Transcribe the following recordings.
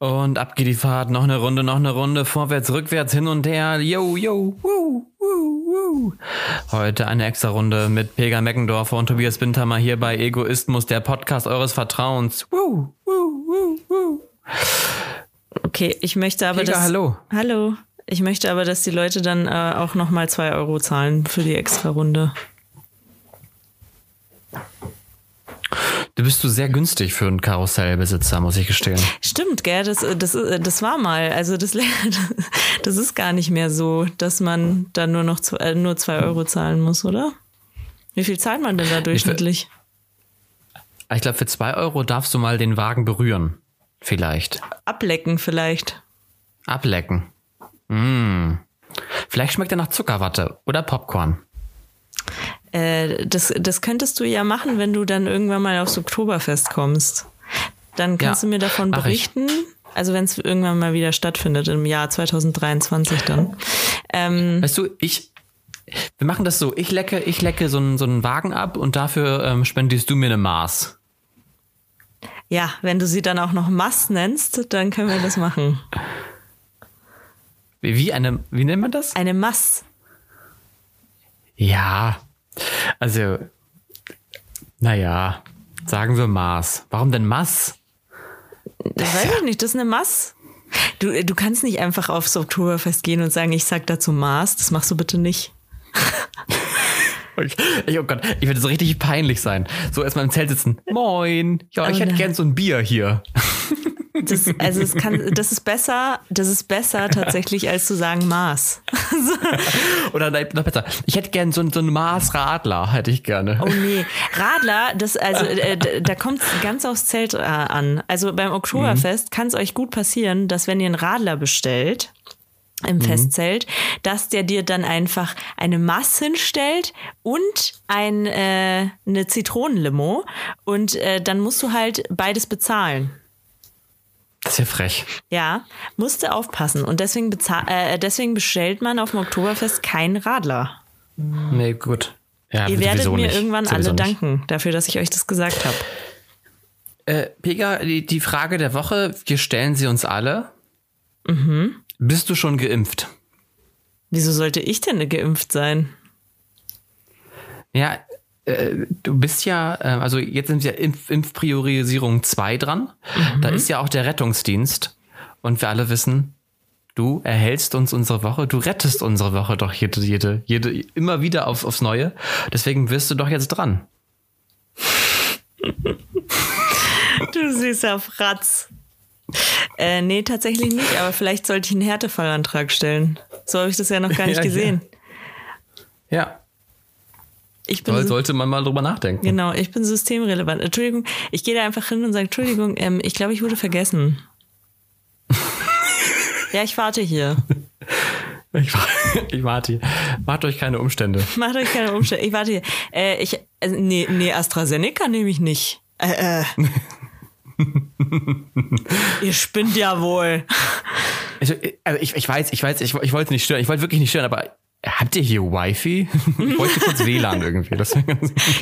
Und ab geht die Fahrt, noch eine Runde, noch eine Runde, vorwärts, rückwärts, hin und her. Yo, yo, woo, woo, woo. Heute eine extra Runde mit Pega Meckendorfer und Tobias Bintammer hier bei Egoismus, der Podcast eures Vertrauens. Woo, woo, woo, woo. Okay, ich möchte aber Pega, dass. hallo. Hallo. Ich möchte aber, dass die Leute dann äh, auch nochmal zwei Euro zahlen für die extra Runde. Du bist du sehr günstig für einen Karussellbesitzer, muss ich gestehen. Stimmt, gell? Das, das, das war mal. Also das, das ist gar nicht mehr so, dass man dann nur noch zwei, äh, nur zwei Euro zahlen muss, oder? Wie viel zahlt man denn da durchschnittlich? Ich glaube, für zwei Euro darfst du mal den Wagen berühren. Vielleicht. Ablecken vielleicht. Ablecken. Mm. Vielleicht schmeckt er nach Zuckerwatte oder Popcorn. Äh, das, das könntest du ja machen, wenn du dann irgendwann mal aufs Oktoberfest kommst. Dann kannst Ja, du mir davon mach ich. berichten. Also wenn es irgendwann mal wieder stattfindet, im Jahr 2023 dann. Ähm, Weißt du, ich. Wir machen das so. Ich lecke, ich lecke so einen, so einen Wagen ab und dafür ähm, spendierst du mir eine Maß. ja, wenn du sie dann auch noch Mass nennst, dann können wir das machen. Wie, wie eine, wie nennt man das? Eine Mass. Ja. Also, naja, sagen wir Maß. Warum denn Maß? Das weiß ich nicht, das ist eine Mass. Du, du kannst nicht einfach aufs Oktoberfest gehen und sagen, ich sag dazu Maß. Das machst du bitte nicht. Ich, oh Gott, ich würde so richtig peinlich sein. So erstmal im Zelt sitzen. Moin. Ja, ich Aber hätte gern so ein Bier hier. Das, also es kann, das ist besser, das ist besser tatsächlich, als zu sagen Maß. Oder noch besser. Ich hätte gern so, so ein Maßradler, hätte ich gerne. Oh nee, Radler, das also äh, da kommt es ganz aufs Zelt äh, an. Also beim Oktoberfest kann es euch gut passieren, dass wenn ihr einen Radler bestellt im Festzelt, dass der dir dann einfach eine Masse hinstellt und ein äh, eine Zitronenlimo und äh, dann musst du halt beides bezahlen. Das ist ja frech. Ja, musste aufpassen und deswegen äh, deswegen bestellt man auf dem Oktoberfest keinen Radler. Nee, gut. Ja, Ihr werdet mir nicht. irgendwann Sowieso alle nicht. danken dafür, dass ich euch das gesagt habe. Äh, Pega, die, die Frage der Woche, wir stellen sie uns alle. Mhm. Bist du schon geimpft? Wieso sollte ich denn geimpft sein? Ja, äh, du bist ja, äh, also jetzt sind ja Impf Impfpriorisierung 2 dran. Mhm. Da ist ja auch der Rettungsdienst. Und wir alle wissen, du erhältst uns unsere Woche, du rettest unsere Woche doch jede, jede, jede, immer wieder auf, aufs Neue. Deswegen wirst du doch jetzt dran. Du süßer Fratz. Äh, nee, tatsächlich nicht, aber vielleicht sollte ich einen Härtefallantrag stellen. So habe ich das ja noch gar nicht Ja, gesehen. Ja, Ich bin soll, so- sollte man mal drüber nachdenken. genau, ich bin systemrelevant. Entschuldigung, ich gehe da einfach hin und sage, Entschuldigung, ähm, ich glaube, ich wurde vergessen. ja, ich warte hier. Ich, ich warte. Macht euch keine Umstände. Macht euch keine Umstände. Ich warte hier. Äh, ich, äh, nee, nee, AstraZeneca nehme ich nicht. Äh, äh. Ihr spinnt ja wohl. Also, also ich, ich weiß, ich weiß, ich, ich wollte nicht stören. Ich wollte wirklich nicht stören, aber habt ihr hier Wi-Fi? Ich wollte kurz WLAN irgendwie.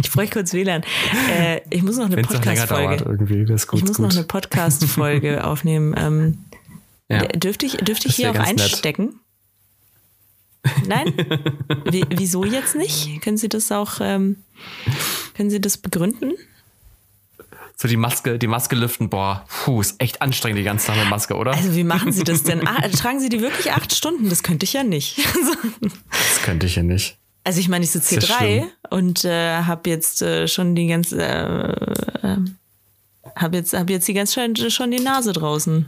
Ich bräuchte kurz WLAN. Äh, ich muss noch eine Podcast-Folge. Ich muss gut. noch eine Podcast-Folge aufnehmen. Ähm, ja. Dürfte ich, dürfte ich hier auch ganz nett. einstecken? Nein? Wie, wieso jetzt nicht? Können Sie das auch, ähm, können Sie das begründen? So die Maske, die Maske lüften, boah, puh, ist echt anstrengend die ganze Zeit mit Maske, oder? Also wie machen Sie das denn? Ah, tragen Sie die wirklich acht Stunden? Das könnte ich ja nicht. Das könnte ich ja nicht. Also ich meine, ich sitze hier drei und äh, habe jetzt äh, schon die ganze, äh, äh, habe jetzt, hab jetzt die ganze Zeit schon die Nase draußen.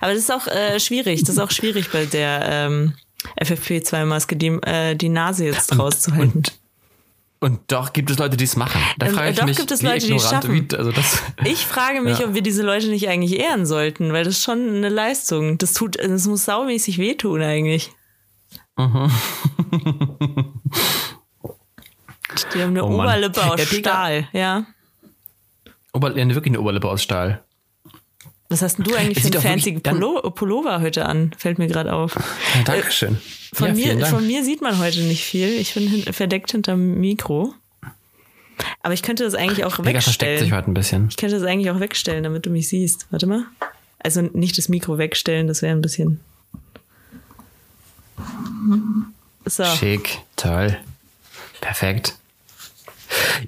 Aber das ist auch äh, schwierig. Das ist auch schwierig bei der ähm, FFP2-Maske, die, äh, die Nase jetzt rauszuhalten. Und, und doch gibt es Leute, die es machen. Da Ähm, frage ich doch mich, gibt es Leute, die es schaffen. Wie, also das, Ich frage mich, Ja. ob wir diese Leute nicht eigentlich ehren sollten, weil das ist schon eine Leistung. Das tut, das muss saumäßig wehtun eigentlich. Die haben eine Oh. Oberlippe aus Ja, Stahl, ja. Ober, ja, wirklich eine Oberlippe aus Stahl. Was hast denn du eigentlich für einen fancy Pullo Pullover heute an? Fällt mir gerade auf. Ja, Dankeschön. Von, ja, mir, Dank. von mir sieht man heute nicht viel. Ich bin hin, verdeckt hinterm Mikro. Aber ich könnte das eigentlich auch versteckt wegstellen. sich heute ein bisschen. Ich könnte das eigentlich auch wegstellen, damit du mich siehst. Warte mal. Also nicht das Mikro wegstellen, das wäre ein bisschen. So. Schick, toll. Perfekt.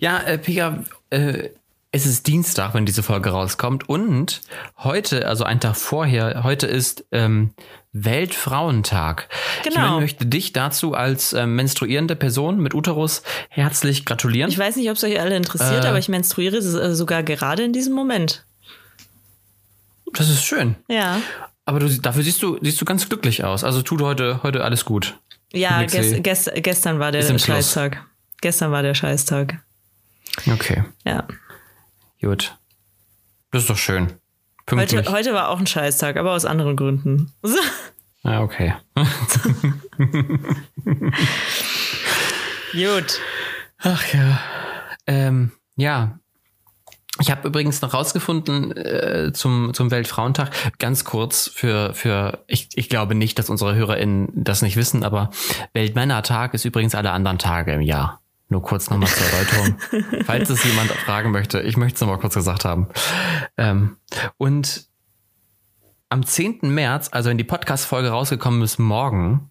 Ja, äh, Pika, äh, es ist Dienstag, wenn diese Folge rauskommt. Und heute, also ein Tag vorher, heute ist ähm, Weltfrauentag. Genau. Ich möchte dich dazu als äh, menstruierende Person mit Uterus herzlich gratulieren. Ich weiß nicht, ob es euch alle interessiert, äh, aber ich menstruiere äh, sogar gerade in diesem Moment. Das ist schön. Ja. Aber du, dafür siehst du, siehst du ganz glücklich aus. Also tut heute, heute alles gut. Ja, ges, ges, gestern war der Scheißtag. Gestern war der Scheißtag. Okay. Ja. Gut. Das ist doch schön. Heute, heute war auch ein Scheißtag, aber aus anderen Gründen. Ah, okay. Gut. Ach ja. Ähm, ja, ich habe übrigens noch rausgefunden äh, zum, zum Weltfrauentag, ganz kurz für, für ich, ich glaube nicht, dass unsere HörerInnen das nicht wissen, aber Weltmännertag ist übrigens alle anderen Tage im Jahr. Nur kurz nochmal zur Erläuterung. Falls es jemand fragen möchte, ich möchte es nochmal kurz gesagt haben. Ähm, und am 10. März, also wenn die Podcast-Folge rausgekommen ist, morgen,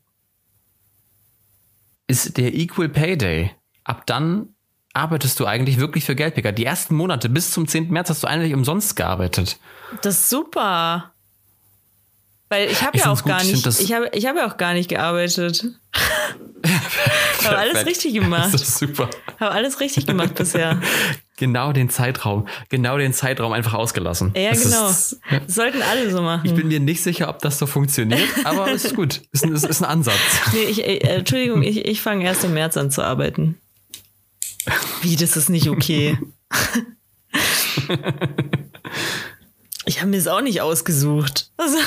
ist der Equal Pay Day. Ab dann arbeitest du eigentlich wirklich für Geldpicker? Die ersten Monate bis zum 10. März hast du eigentlich umsonst gearbeitet. Das ist super. Weil ich habe ja auch gut, gar nicht, ich, ich habe ich hab ja auch gar nicht gearbeitet. habe alles richtig gemacht. Das ist super. Habe alles richtig gemacht bisher. Genau den Zeitraum, genau den Zeitraum einfach ausgelassen. Ja, das genau. Ist. Sollten alle so machen. Ich bin mir nicht sicher, ob das so funktioniert, aber es ist gut. Es ist, ist, ein Ansatz. Nee, ich, äh, Entschuldigung, ich, ich fange erst im März an zu arbeiten. Wie, das ist nicht okay. ich habe mir es auch nicht ausgesucht. Also.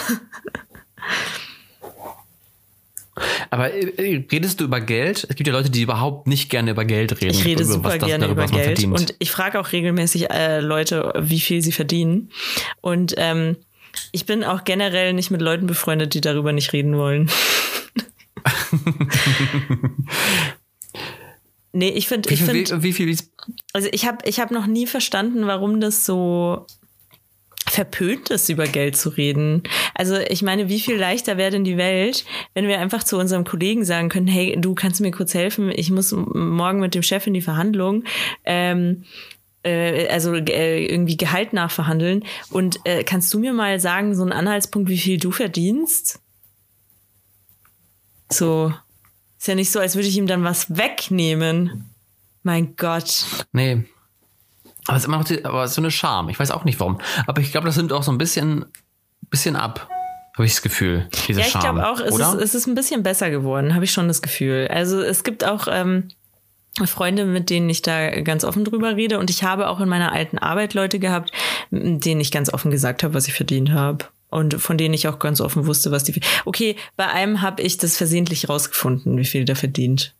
Aber äh, redest du über Geld? Es gibt ja Leute, die überhaupt nicht gerne über Geld reden. Ich rede über super gerne darüber, über Geld. Und ich frage auch regelmäßig äh, Leute, wie viel sie verdienen. Und ähm, ich bin auch generell nicht mit Leuten befreundet, die darüber nicht reden wollen. Nee, ich finde. Wie, find, wie, viel? Also ich habe ich hab noch nie verstanden, warum das so verpönt ist, über Geld zu reden. Also ich meine, wie viel leichter wäre denn die Welt, wenn wir einfach zu unserem Kollegen sagen können, hey, du kannst mir kurz helfen, ich muss morgen mit dem Chef in die Verhandlung. Ähm, äh, also äh, irgendwie Gehalt nachverhandeln. Und äh, kannst du mir mal sagen, so ein Anhaltspunkt, wie viel du verdienst? So, ist ja nicht so, als würde ich ihm dann was wegnehmen. Mein Gott. Nee. Aber es ist immer noch die, aber so eine Charme. Ich weiß auch nicht warum. Aber ich glaube, das nimmt auch so ein bisschen, bisschen ab. Habe ich das Gefühl. Diese ja, ich glaube auch, es ist, es ist ein bisschen besser geworden, habe ich schon das Gefühl. Also es gibt auch ähm, Freunde, mit denen ich da ganz offen drüber rede. Und ich habe auch in meiner alten Arbeit Leute gehabt, denen ich ganz offen gesagt habe, was ich verdient habe und von denen ich auch ganz offen wusste, was die. Okay, bei einem habe ich das versehentlich rausgefunden, wie viel der verdient.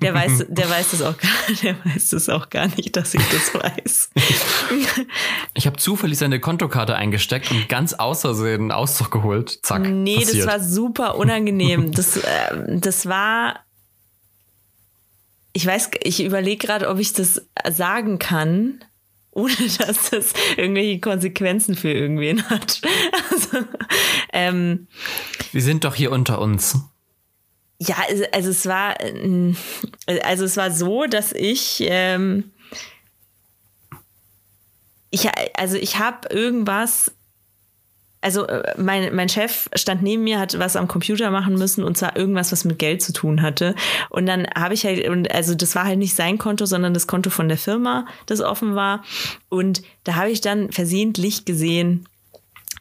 Der weiß, der weiß das auch gar, der weiß das auch gar nicht, dass ich das weiß. Ich habe zufällig seine Kontokarte eingesteckt und ganz außersehen einen Auszug geholt. Zack. Nee, passiert. das war super unangenehm. Das, äh, das war. Ich weiß, ich überlege gerade, ob ich das sagen kann ohne dass das irgendwelche Konsequenzen für irgendwen hat. Also, ähm, Wir sind doch hier unter uns. Ja, also, also es war, also es war so, dass ich, ähm, ich also ich habe irgendwas also äh, mein, mein Chef stand neben mir, hat was am Computer machen müssen und zwar irgendwas, was mit Geld zu tun hatte. Und dann habe ich halt, und also das war halt nicht sein Konto, sondern das Konto von der Firma, das offen war. Und da habe ich dann versehentlich gesehen,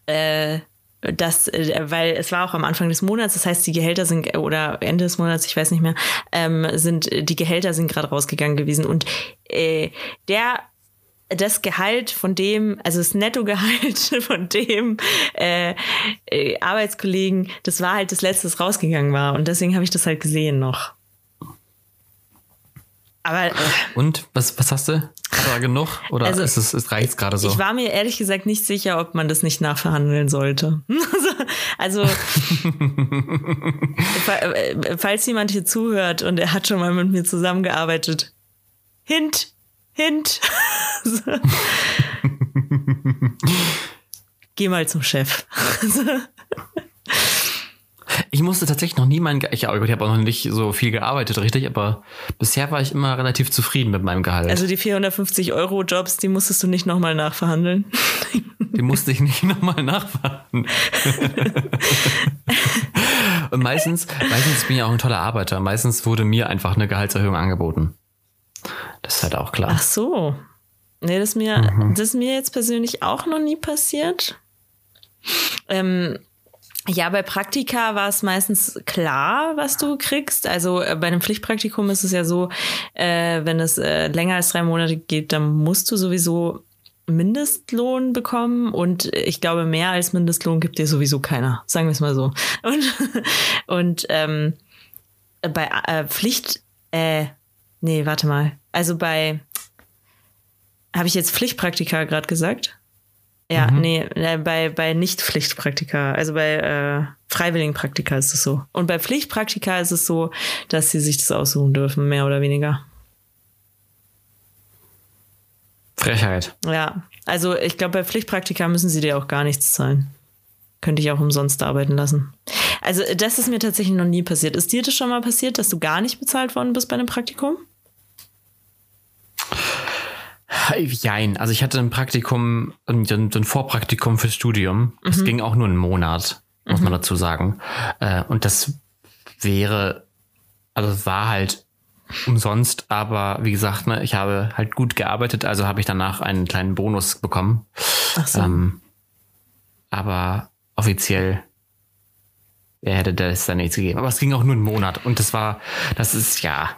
äh, das, äh, weil es war auch am Anfang des Monats, das heißt, die Gehälter sind, oder Ende des Monats, ich weiß nicht mehr, ähm, sind, die Gehälter sind gerade rausgegangen gewesen. Und äh, der das Gehalt von dem, also das Nettogehalt von dem äh, äh, Arbeitskollegen, das war halt das letzte, das rausgegangen war. Und deswegen habe ich das halt gesehen noch. Aber. Äh, Und was, was hast du? War genug? Oder also, ist es, es reicht gerade so? Ich war mir ehrlich gesagt nicht sicher, ob man das nicht nachverhandeln sollte. also, äh, falls jemand hier zuhört und er hat schon mal mit mir zusammengearbeitet, Hint, Hint. geh mal zum Chef. Ich musste tatsächlich noch nie mein Ge ich, ich habe auch noch nicht so viel gearbeitet, richtig, aber bisher war ich immer relativ zufrieden mit meinem Gehalt. Also die 450 Euro Jobs, die musstest du nicht nochmal nachverhandeln. Die musste ich nicht nochmal nachverhandeln. Und meistens, meistens bin ich auch ein toller Arbeiter. Meistens wurde mir einfach eine Gehaltserhöhung angeboten. Das ist halt auch klar. Ach so. Nee, das ist mir, mhm. das ist mir jetzt persönlich auch noch nie passiert. Ähm, ja, bei Praktika war es meistens klar, was du kriegst. Also äh, bei einem Pflichtpraktikum ist es ja so, äh, wenn es äh, länger als drei Monate geht, dann musst du sowieso Mindestlohn bekommen und ich glaube, mehr als Mindestlohn gibt dir sowieso keiner, sagen wir es mal so. Und, und ähm, bei äh, Pflicht, äh, nee, warte mal. Also bei, habe ich jetzt Pflichtpraktika gerade gesagt? Ja, mhm. nee, äh, bei, bei Nicht-Pflichtpraktika, also bei äh, freiwilligen Praktika ist es so. Und bei Pflichtpraktika ist es so, dass sie sich das aussuchen dürfen, mehr oder weniger. Frechheit. Ja, also ich glaube, bei Pflichtpraktika müssen sie dir auch gar nichts zahlen. Könnte ich auch umsonst arbeiten lassen. Also das ist mir tatsächlich noch nie passiert. Ist dir das schon mal passiert, dass du gar nicht bezahlt worden bist bei einem Praktikum? Jein. Also ich hatte ein Praktikum, ein, ein Vorpraktikum fürs Studium. Das mhm. ging auch nur einen Monat, muss mhm. man dazu sagen. Äh, und das wäre, also war halt umsonst, aber wie gesagt, ne, ich habe halt gut gearbeitet, also habe ich danach einen kleinen Bonus bekommen. Ach so. Ähm, aber offiziell er hätte das dann nichts gegeben. Aber es ging auch nur einen Monat und das war, das ist ja,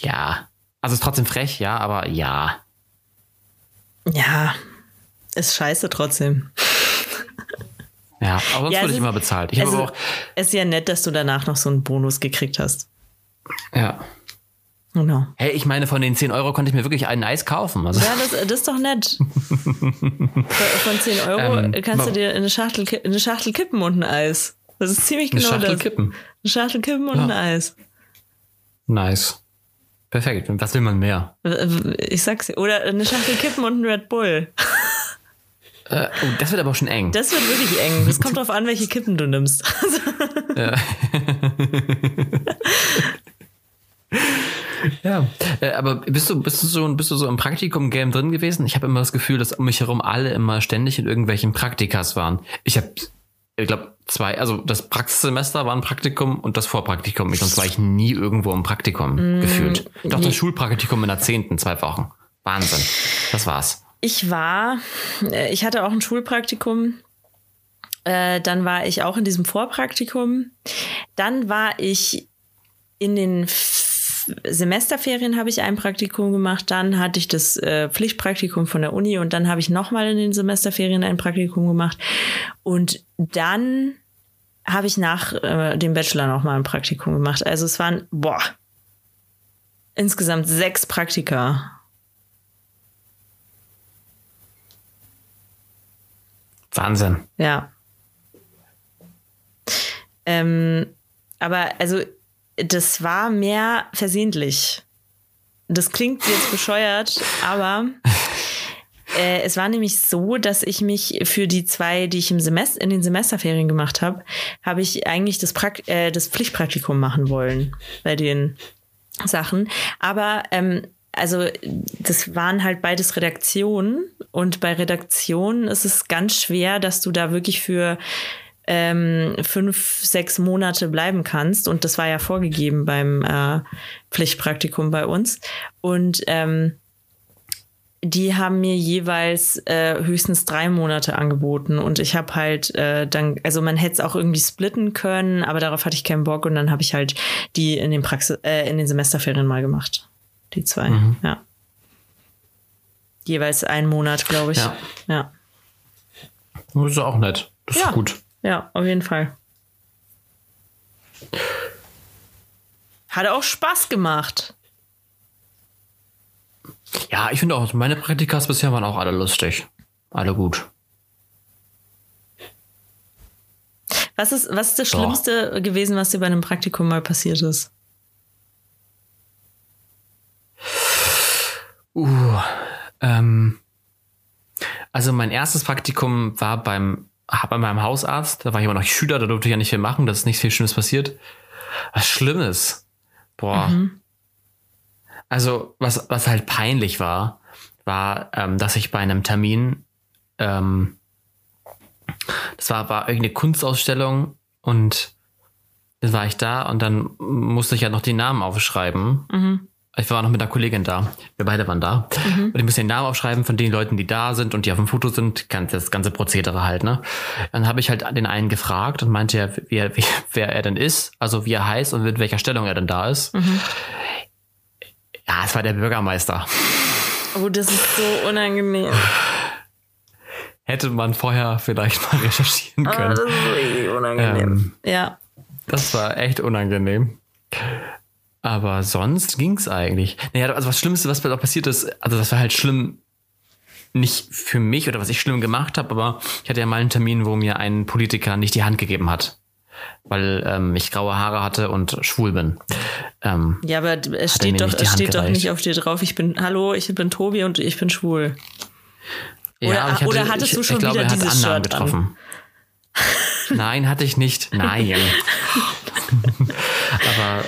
ja, also ist trotzdem frech, ja, aber ja. Ja, ist scheiße trotzdem. Ja, aber sonst ja, wurde ich immer bezahlt. Ich es, habe auch es ist ja nett, dass du danach noch so einen Bonus gekriegt hast. Ja. Genau. Hey, ich meine, von den 10 Euro konnte ich mir wirklich ein Eis kaufen. Also. Ja, das, das ist doch nett. von 10 Euro ähm, kannst du dir eine Schachtel, eine Schachtel kippen und ein Eis. Das ist ziemlich genau eine Schachtel das. Kippen. Eine Schachtel kippen und ja. ein Eis. Nice. Perfekt. Und was will man mehr? Ich sag's dir. Oder eine Schachtel Kippen und ein Red Bull. Äh, oh, das wird aber auch schon eng. Das wird wirklich eng. Das kommt drauf an, welche Kippen du nimmst. ja. ja, äh, aber bist du, bist du so, bist du so im Praktikum-Game drin gewesen? Ich habe immer das Gefühl, dass um mich herum alle immer ständig in irgendwelchen Praktikas waren. Ich habe ich glaube, zwei, also das Praxissemester war ein Praktikum und das Vorpraktikum. Ich sonst war ich nie irgendwo im Praktikum mm, gefühlt. Doch das Schulpraktikum in der zehnten, zwei Wochen. Wahnsinn. Das war's. Ich war, äh, ich hatte auch ein Schulpraktikum. Äh, dann war ich auch in diesem Vorpraktikum. Dann war ich in den Semesterferien habe ich ein Praktikum gemacht, dann hatte ich das äh, Pflichtpraktikum von der Uni und dann habe ich nochmal in den Semesterferien ein Praktikum gemacht und dann habe ich nach äh, dem Bachelor nochmal ein Praktikum gemacht. Also es waren, boah, insgesamt sechs Praktika. Wahnsinn. Ja. Ähm, aber also das war mehr versehentlich. Das klingt jetzt bescheuert, aber äh, es war nämlich so, dass ich mich für die zwei, die ich im Semester, in den Semesterferien gemacht habe, habe ich eigentlich das, Prakt äh, das Pflichtpraktikum machen wollen bei den Sachen. Aber ähm, also das waren halt beides Redaktionen und bei Redaktionen ist es ganz schwer, dass du da wirklich für ähm, fünf, sechs Monate bleiben kannst. Und das war ja vorgegeben beim äh, Pflichtpraktikum bei uns. Und ähm, die haben mir jeweils äh, höchstens drei Monate angeboten und ich habe halt äh, dann, also man hätte es auch irgendwie splitten können, aber darauf hatte ich keinen Bock und dann habe ich halt die in den Praxis, äh, in den Semesterferien mal gemacht, die zwei, mhm. ja. Jeweils einen Monat, glaube ich. Ja. ja. Das ist auch nett. Das ja. ist gut. Ja, auf jeden Fall. Hat auch Spaß gemacht. Ja, ich finde auch, meine Praktikas bisher waren auch alle lustig. Alle gut. Was ist, was ist das Schlimmste Doch. gewesen, was dir bei einem Praktikum mal passiert ist? Uh, ähm, Also mein erstes Praktikum war beim, bei meinem Hausarzt. Da war ich immer noch Schüler, da durfte ich ja nicht viel machen, dass nichts viel Schlimmes passiert. Was Schlimmes. Boah. Mhm. Also, was, was halt peinlich war, war, ähm, dass ich bei einem Termin, ähm, das war, war irgendeine Kunstausstellung und dann war ich da und dann musste ich ja noch die Namen aufschreiben. Mhm. Ich war noch mit einer Kollegin da. Wir beide waren da. Mhm. Und ich musste den Namen aufschreiben von den Leuten, die da sind und die auf dem Foto sind. Das ganze Prozedere halt, ne? Dann habe ich halt den einen gefragt und meinte ja, wer, wer er denn ist, also wie er heißt und mit welcher Stellung er denn da ist. Mhm. Ja, es war der Bürgermeister. Oh, das ist so unangenehm. Hätte man vorher vielleicht mal recherchieren können. Oh, das ist richtig unangenehm. Ähm, ja. Das war echt unangenehm. Aber sonst ging's eigentlich. Naja, also was Schlimmste, was passiert ist, also das war halt schlimm, nicht für mich oder was ich schlimm gemacht habe, aber ich hatte ja mal einen Termin, wo mir ein Politiker nicht die Hand gegeben hat. Weil ähm, ich graue Haare hatte und schwul bin. Ähm, ja, aber es steht, doch, es steht doch nicht auf dir drauf, ich bin, hallo, ich bin Tobi und ich bin schwul. Ja, oder, hatte, oder hattest ich, du schon ich glaube, wieder dieses Shirt getroffen. An? Nein, hatte ich nicht. Nein. aber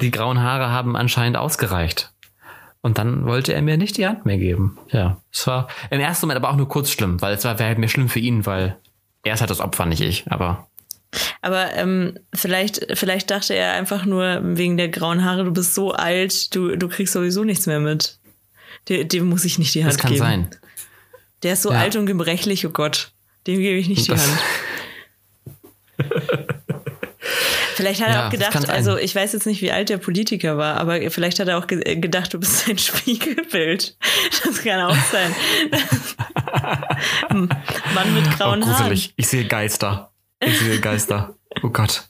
die grauen Haare haben anscheinend ausgereicht. Und dann wollte er mir nicht die Hand mehr geben. Ja, es war im ersten Moment aber auch nur kurz schlimm, weil es war wäre halt mir schlimm für ihn, weil er ist halt das Opfer, nicht ich. Aber aber ähm, vielleicht, vielleicht dachte er einfach nur wegen der grauen Haare, du bist so alt, du, du kriegst sowieso nichts mehr mit. Dem, dem muss ich nicht die Hand geben. Das kann geben. sein. Der ist so ja. alt und gebrechlich, oh Gott. Dem gebe ich nicht die das Hand. Vielleicht hat ja, er auch gedacht, also ich weiß jetzt nicht, wie alt der Politiker war, aber vielleicht hat er auch ge gedacht, du bist ein Spiegelbild. Das kann auch sein. Mann mit grauen oh, Haaren. Ich sehe Geister. Ich sehe Geister. Oh Gott.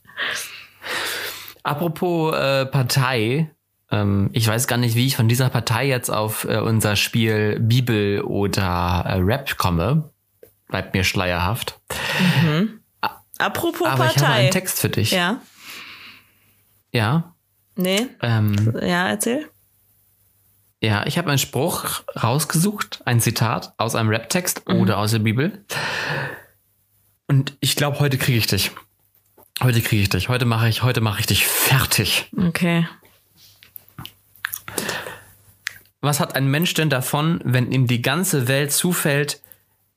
Apropos äh, Partei, ähm, ich weiß gar nicht, wie ich von dieser Partei jetzt auf äh, unser Spiel Bibel oder äh, Rap komme. Bleibt mir schleierhaft. Mhm. Apropos Aber Partei. ich habe einen Text für dich. Ja. Ja. Nee. Ähm, ja, erzähl. Ja, ich habe einen Spruch rausgesucht, ein Zitat aus einem Rap-Text mhm. oder aus der Bibel. Und ich glaube, heute kriege ich dich. Heute kriege ich dich. Heute mache ich, heute mache ich dich fertig. Okay. Was hat ein Mensch denn davon, wenn ihm die ganze Welt zufällt,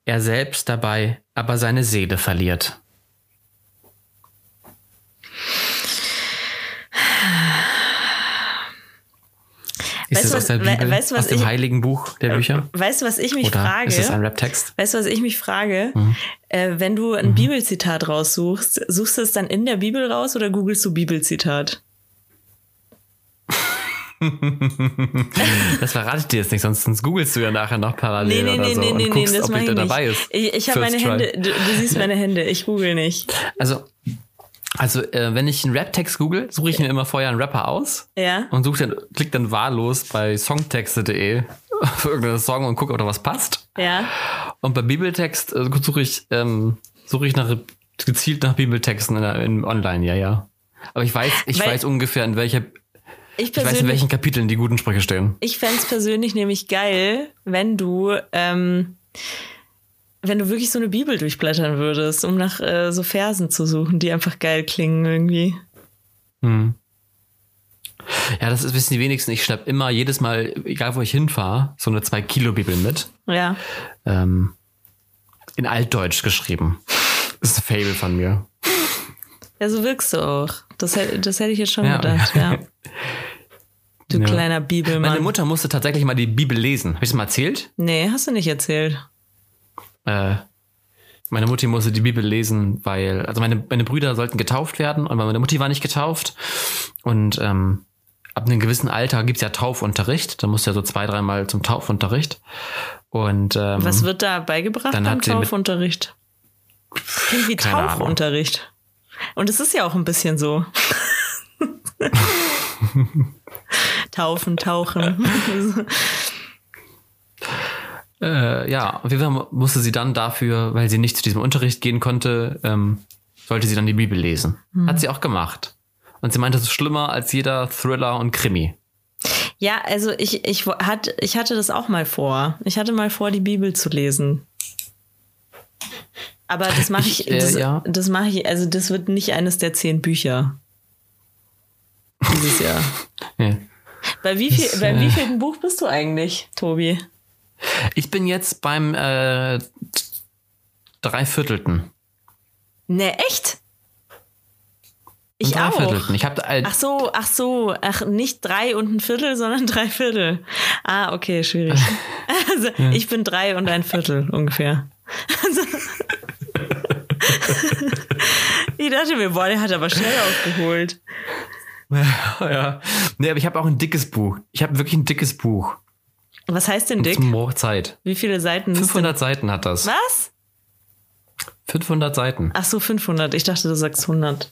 er selbst dabei aber seine Seele verliert? Ist weißt, das aus der Bibel? Weißt, was aus dem ich, heiligen Buch der Bücher? Weißt du, was ich mich Oder frage? Ist das ein Rap-Text? Weißt du, was ich mich frage? Mhm. Äh, wenn du ein mhm. Bibelzitat raussuchst, suchst du es dann in der Bibel raus oder googelst du Bibelzitat? das verrate ich dir jetzt nicht, sonst, sonst googelst du ja nachher noch parallel nee, nee, oder nee, so nee, und nee, guckst, ob ich da dabei ist. Ich, ich habe meine Hände, du, du, siehst meine Hände, ich google nicht. Also also, äh, wenn ich einen Rap-Text google, suche ich mir immer vorher einen Rapper aus. Ja. Und suche dann, klick dann wahllos bei songtexte.de für irgendeinen Song und gucke, ob da was passt. Ja. Und bei Bibeltext äh, suche ich, ähm, suche ich nach, gezielt nach Bibeltexten in, in online, ja, ja. Aber ich weiß, ich Weil weiß ungefähr, in welcher, ich, ich weiß, in welchen Kapiteln die guten Sprüche stehen. Ich fände persönlich nämlich geil, wenn du, ähm, wenn du wirklich so eine Bibel durchblättern würdest, um nach äh, so Versen zu suchen, die einfach geil klingen irgendwie. Hm. Ja, das ist wissen die wenigsten. Ich schnapp immer jedes Mal, egal wo ich hinfahre, so eine 2 Kilo Bibel mit. Ja. Ähm, in Altdeutsch geschrieben. Das ist ein Fable von mir. Ja, so wirkst du auch. Das, das hätte ich jetzt schon ja. gedacht, ja. Du ja. kleiner Bibelmann. Meine Mutter musste tatsächlich mal die Bibel lesen. Habe ich es mal erzählt? Nee, hast du nicht erzählt äh, meine Mutti musste die Bibel lesen, weil, also meine, meine Brüder sollten getauft werden, aber meine Mutti war nicht getauft. Und ähm, ab einem gewissen Alter gibt's ja Taufunterricht. Da musst du ja so zwei, dreimal zum Taufunterricht. Und ähm, was wird da beigebracht dann beim Taufunterricht? Klingt wie Tauchunterricht. Ahnung. Und es ist ja auch ein bisschen so. Taufen, tauchen. Äh, ja, auf jeden Fall musste sie dann dafür, weil sie nicht zu diesem Unterricht gehen konnte, ähm, sollte sie dann die Bibel lesen. Mhm. Hat sie auch gemacht. Und sie meinte, es ist schlimmer als jeder Thriller und Krimi. Ja, also ich, ich, hat, ich hatte das auch mal vor. Ich hatte mal vor, die Bibel zu lesen. Aber das mache ich, Ich, äh, das, ja. das mache ich, also das wird nicht eines der zehn Bücher dieses Jahr. Ja. Bei wie viel, Das, bei äh, wie vielen Buch bist du eigentlich, Tobi? Ich bin jetzt beim äh, Dreiviertelten. Ne, echt? Ich Ein auch. Dreiviertelten. Ich habe äh, Ach so, ach so, ach nicht drei und ein Viertel, sondern drei Viertel. Ah, okay, schwierig. Also ich bin drei und ein Viertel ungefähr. Also, ich dachte mir, boah, der hat aber schnell aufgeholt. ja. Nee, aber ich habe auch ein dickes Buch. Ich habe wirklich ein dickes Buch. Was heißt denn dick? Zum Hochzeit. Wie viele Seiten? ist 500 Seiten hat das. Was? 500 Seiten. Ach so, 500. Ich dachte, du sagst 100.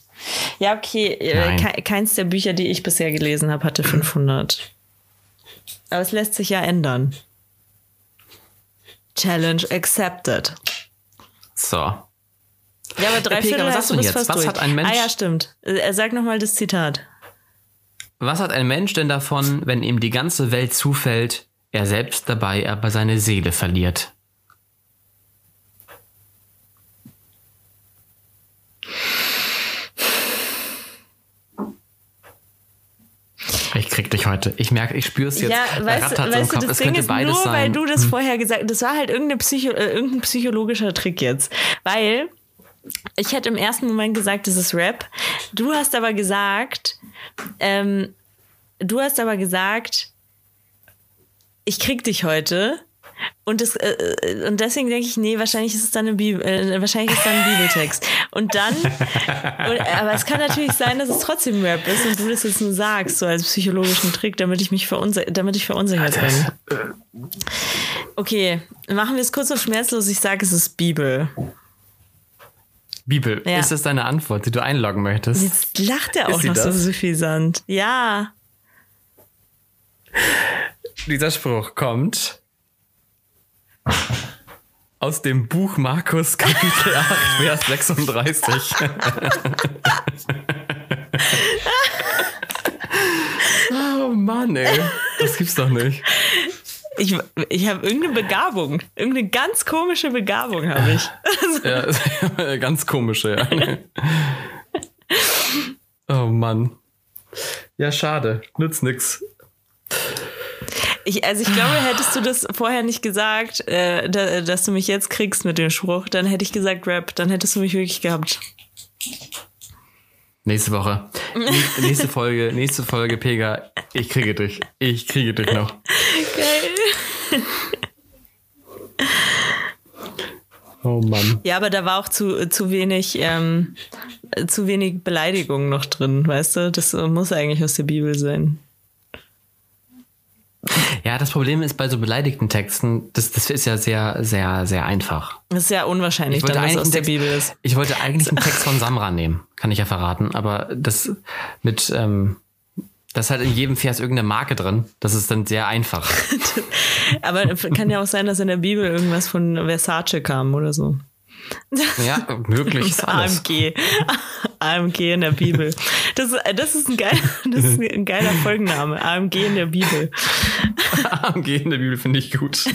Ja, okay. äh, Nein. ke- Keins der Bücher, die ich bisher gelesen habe, hatte 500. Aber es lässt sich ja ändern. Challenge accepted. So. Ja, aber drei Viertel was hast du jetzt? Was durch. hat ein Mensch- Ah ja, stimmt. Äh, Sag nochmal das Zitat. Was hat ein Mensch denn davon, wenn ihm die ganze Welt zufällt, er selbst dabei aber seine Seele verliert? Ich krieg dich heute. Ich merke, ich spüre es jetzt. ja, weißt, im weißt du, Kopf. das es Ding könnte ist beides nur, weil sein. Hm. du das vorher gesagt das war halt irgendeine Psycho, äh, irgendein psychologischer Trick jetzt. Weil ich hätte im ersten Moment gesagt, das ist Rap. Du hast aber gesagt, ähm, du hast aber gesagt, ich krieg dich heute. Und, das, äh, äh, und deswegen denke ich, nee, wahrscheinlich ist es dann ein, Bibel, äh, wahrscheinlich ist es dann ein Bibeltext. Und dann, und, aber es kann natürlich sein, dass es trotzdem Rap ist und du das jetzt nur sagst, so als psychologischen Trick, damit ich mich verunsichert, damit ich verunsichert bin. Okay, machen wir es kurz und schmerzlos. Ich sage, es ist Bibel. Bibel, Ja. ist das deine Antwort, die du einloggen möchtest? Jetzt lacht er auch noch so das? suffisant. Ja. Dieser Spruch kommt aus dem Buch Markus Kapitel 8, Vers 36. oh Mann, ey. Das gibt's doch nicht. Ich, ich habe irgendeine Begabung. Irgendeine ganz komische Begabung habe ich. Ja, ganz komisch, ja. Oh Mann. Ja, schade. Nützt nix. Ich. Also ich glaube, hättest du das vorher nicht gesagt, äh, da, dass du mich jetzt kriegst mit dem Spruch, dann hätte ich gesagt Rap. Dann hättest du mich wirklich gehabt. Nächste Woche. Nä- Nächste Folge, nächste Folge, Pega. Ich kriege dich. Ich kriege dich noch. Geil. Oh Mann. Ja, aber da war auch zu, zu wenig, ähm, zu wenig Beleidigung noch drin, weißt du? Das muss eigentlich aus der Bibel sein. Ja, das Problem ist bei so beleidigten Texten, das, das ist ja sehr, sehr, sehr einfach. Das ist ja unwahrscheinlich, Ich wollte, dann, dass es aus der Bibel ist. ich wollte eigentlich einen Text von Samra nehmen, kann ich ja verraten, aber das mit, ähm, das halt in jedem Vers irgendeine Marke drin. Das ist dann sehr einfach. Aber kann ja auch sein, dass in der Bibel irgendwas von Versace kam oder so. Ja, möglich. AMG. AMG in der Bibel. Das, das, ist ein geiler, das ist ein geiler Folgenname. AMG in der Bibel. AMG in der Bibel finde ich gut.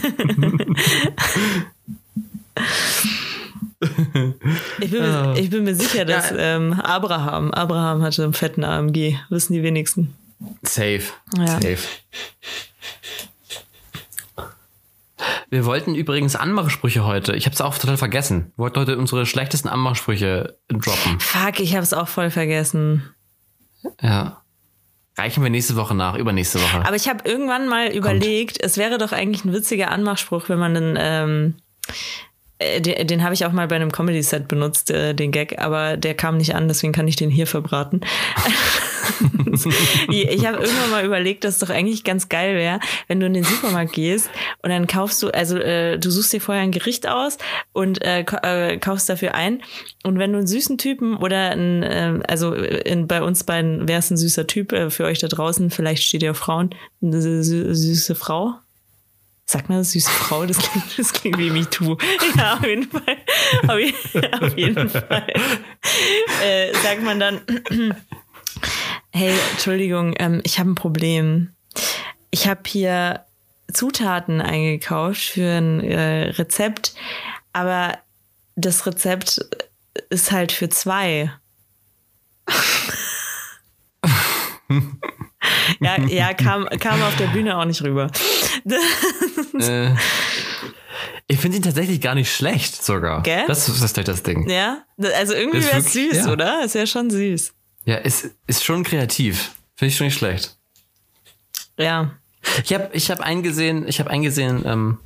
Ich bin, mir, ich bin mir sicher, dass ähm, Abraham, Abraham hatte einen fetten AMG. Wissen die wenigsten. Safe. Ja. Safe. Wir wollten übrigens Anmachsprüche heute. Ich habe es auch total vergessen. Wir wollten heute unsere schlechtesten Anmachsprüche droppen. Fuck, ich habe es auch voll vergessen. Ja. Reichen wir nächste Woche nach, übernächste Woche. Aber ich habe irgendwann mal überlegt, es wäre doch eigentlich ein witziger Anmachspruch, wenn man einen, ähm, äh, den, den habe ich auch mal bei einem Comedy-Set benutzt, äh, den Gag, aber der kam nicht an, deswegen kann ich den hier verbraten. ich habe irgendwann mal überlegt, dass es doch eigentlich ganz geil wäre, wenn du in den Supermarkt gehst und dann kaufst du, also äh, du suchst dir vorher ein Gericht aus und äh, äh, kaufst dafür ein. Und wenn du einen süßen Typen oder ein, äh, also in, bei uns beiden wäre ein süßer Typ, äh, für euch da draußen, vielleicht steht auf Frauen, eine sü sü- süße Frau. Sag mal, süße Frau, das klingt, das klingt wie MeToo. Ja, auf jeden Fall. Auf, je- auf jeden Fall. Äh, sagt man dann, hey, Entschuldigung, ähm, ich habe ein Problem. Ich habe hier Zutaten eingekauft für ein äh, Rezept, aber das Rezept ist halt für zwei. ja, ja kam, kam auf der Bühne auch nicht rüber. äh, ich finde ihn tatsächlich gar nicht schlecht sogar. Gell? Das ist das, das Ding. Ja, also irgendwie wäre es süß, ja. oder? Ist ja schon süß. Ja, ist, ist schon kreativ. Finde ich schon nicht schlecht. Ja. Ich habe ich hab eingesehen, ich habe eingesehen, ähm,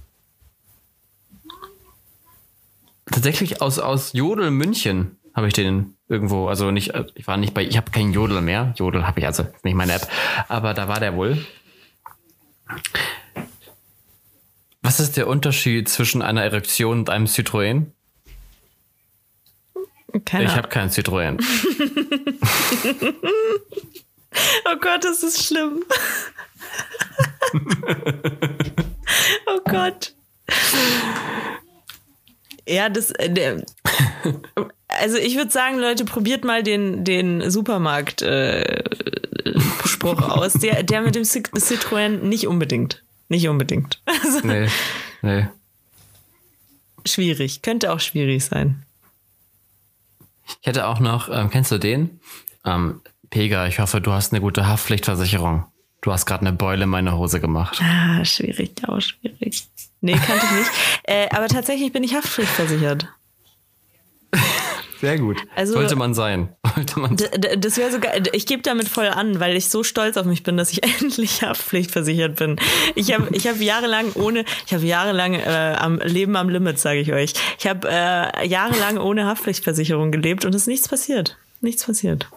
tatsächlich aus, aus Jodel München habe ich den irgendwo, also nicht, ich war nicht bei, ich habe keinen Jodel mehr. Jodel habe ich also nicht meine App, aber da war der wohl. Was ist der Unterschied zwischen einer Erektion und einem Citroën? Keine ich habe keinen Citroën. oh Gott, das ist schlimm. oh Gott. Ja, das. Äh, der, also ich würde sagen, Leute, probiert mal den, den Supermarkt äh, Spruch aus. Der, der mit dem Citroën nicht unbedingt. Nicht unbedingt. Also, nee, nee. Schwierig. Könnte auch schwierig sein. Ich hätte auch noch, ähm, kennst du den? Ähm, Pega, ich hoffe, du hast eine gute Haftpflichtversicherung. Du hast gerade eine Beule in meine Hose gemacht. Ah, schwierig, auch schwierig. Nee, kannte ich nicht. Äh, aber tatsächlich bin ich haftpflichtversichert. Sehr gut. Also, Sollte man sein. Sollte man das wäre sogar, ich gebe damit voll an, weil ich so stolz auf mich bin, dass ich endlich haftpflichtversichert bin. Ich habe ich hab jahrelang ohne, ich habe jahrelang äh, am Leben am Limit, sage ich euch. Ich habe äh, jahrelang ohne Haftpflichtversicherung gelebt und es ist nichts passiert. Nichts passiert.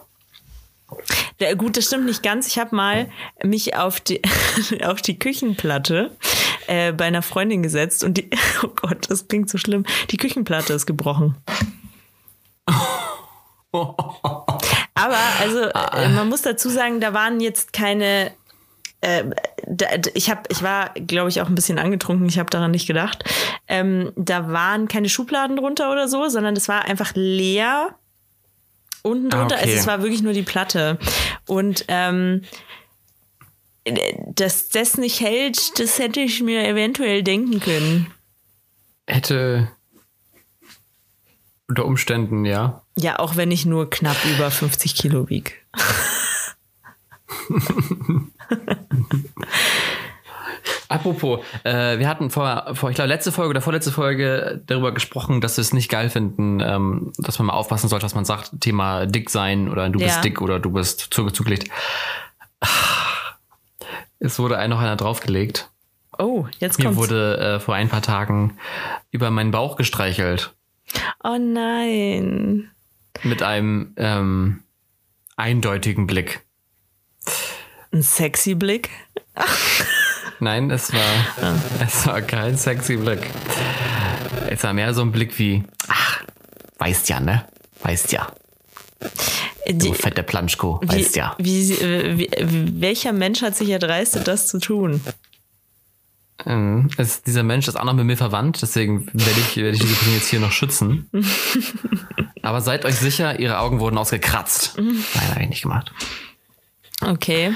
Der, gut, das stimmt nicht ganz. Ich habe mal mich auf die, auf die Küchenplatte äh, bei einer Freundin gesetzt und die, oh Gott, das klingt so schlimm. Die Küchenplatte ist gebrochen. Aber also äh, man muss dazu sagen, da waren jetzt keine äh, ich habe, ich war, glaube ich, auch ein bisschen angetrunken. Ich habe daran nicht gedacht. Ähm, da waren keine Schubladen drunter oder so, sondern es war einfach leer unten drunter. Okay. Also es war wirklich nur die Platte. Und ähm, dass das nicht hält, das hätte ich mir eventuell denken können. Hätte unter Umständen, ja. Ja, auch wenn ich nur knapp über 50 Kilo wiege. Apropos, äh, wir hatten vor, vor, ich glaube, letzte Folge oder vorletzte Folge darüber gesprochen, dass wir es nicht geil finden, ähm, dass man mal aufpassen sollte, was man sagt. Thema dick sein oder du ja. bist dick oder du bist zugelegt. Es wurde ein noch einer draufgelegt. Oh, jetzt kommt's. Mir wurde äh, vor ein paar Tagen über meinen Bauch gestreichelt. Oh nein. Mit einem ähm, eindeutigen Blick. Ein sexy Blick? Nein, es war, ah. es war kein sexy Blick. Es war mehr so ein Blick wie, ach, weißt ja, ne? Weißt ja. Du fette Planschko, weißt ja. Wie, wie, welcher Mensch hat sich erdreistet, das zu tun? Ähm, ist, dieser Mensch ist auch noch mit mir verwandt, deswegen werde ich, werde ich diese Person jetzt hier noch schützen. Aber seid euch sicher, ihre Augen wurden ausgekratzt. Nein, habe ich nicht gemacht. Okay.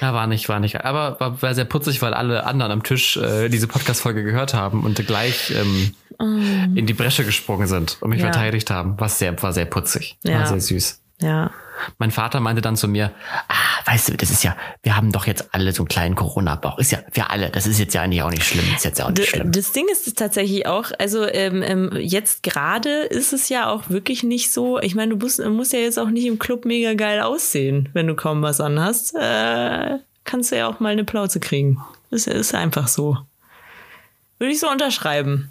Ja, war nicht, war nicht. Aber war, war sehr putzig, weil alle anderen am Tisch äh, diese Podcast-Folge gehört haben und gleich ähm, mm. in die Bresche gesprungen sind und mich ja. verteidigt haben. Was sehr, war sehr putzig. Ja. War sehr süß. Ja. Mein Vater meinte dann zu mir, ah, weißt du, das ist ja, wir haben doch jetzt alle so einen kleinen Corona-Bauch. Ist ja, wir alle, das ist jetzt ja eigentlich auch nicht schlimm. Ist jetzt ja auch nicht schlimm. Das Ding ist tatsächlich auch, also ähm, ähm, jetzt gerade ist es ja auch wirklich nicht so, ich meine, du musst, musst ja jetzt auch nicht im Club mega geil aussehen, wenn du kaum was anhast. Äh, kannst du ja auch mal eine Plauze kriegen. Das ist einfach so. Würde ich so unterschreiben.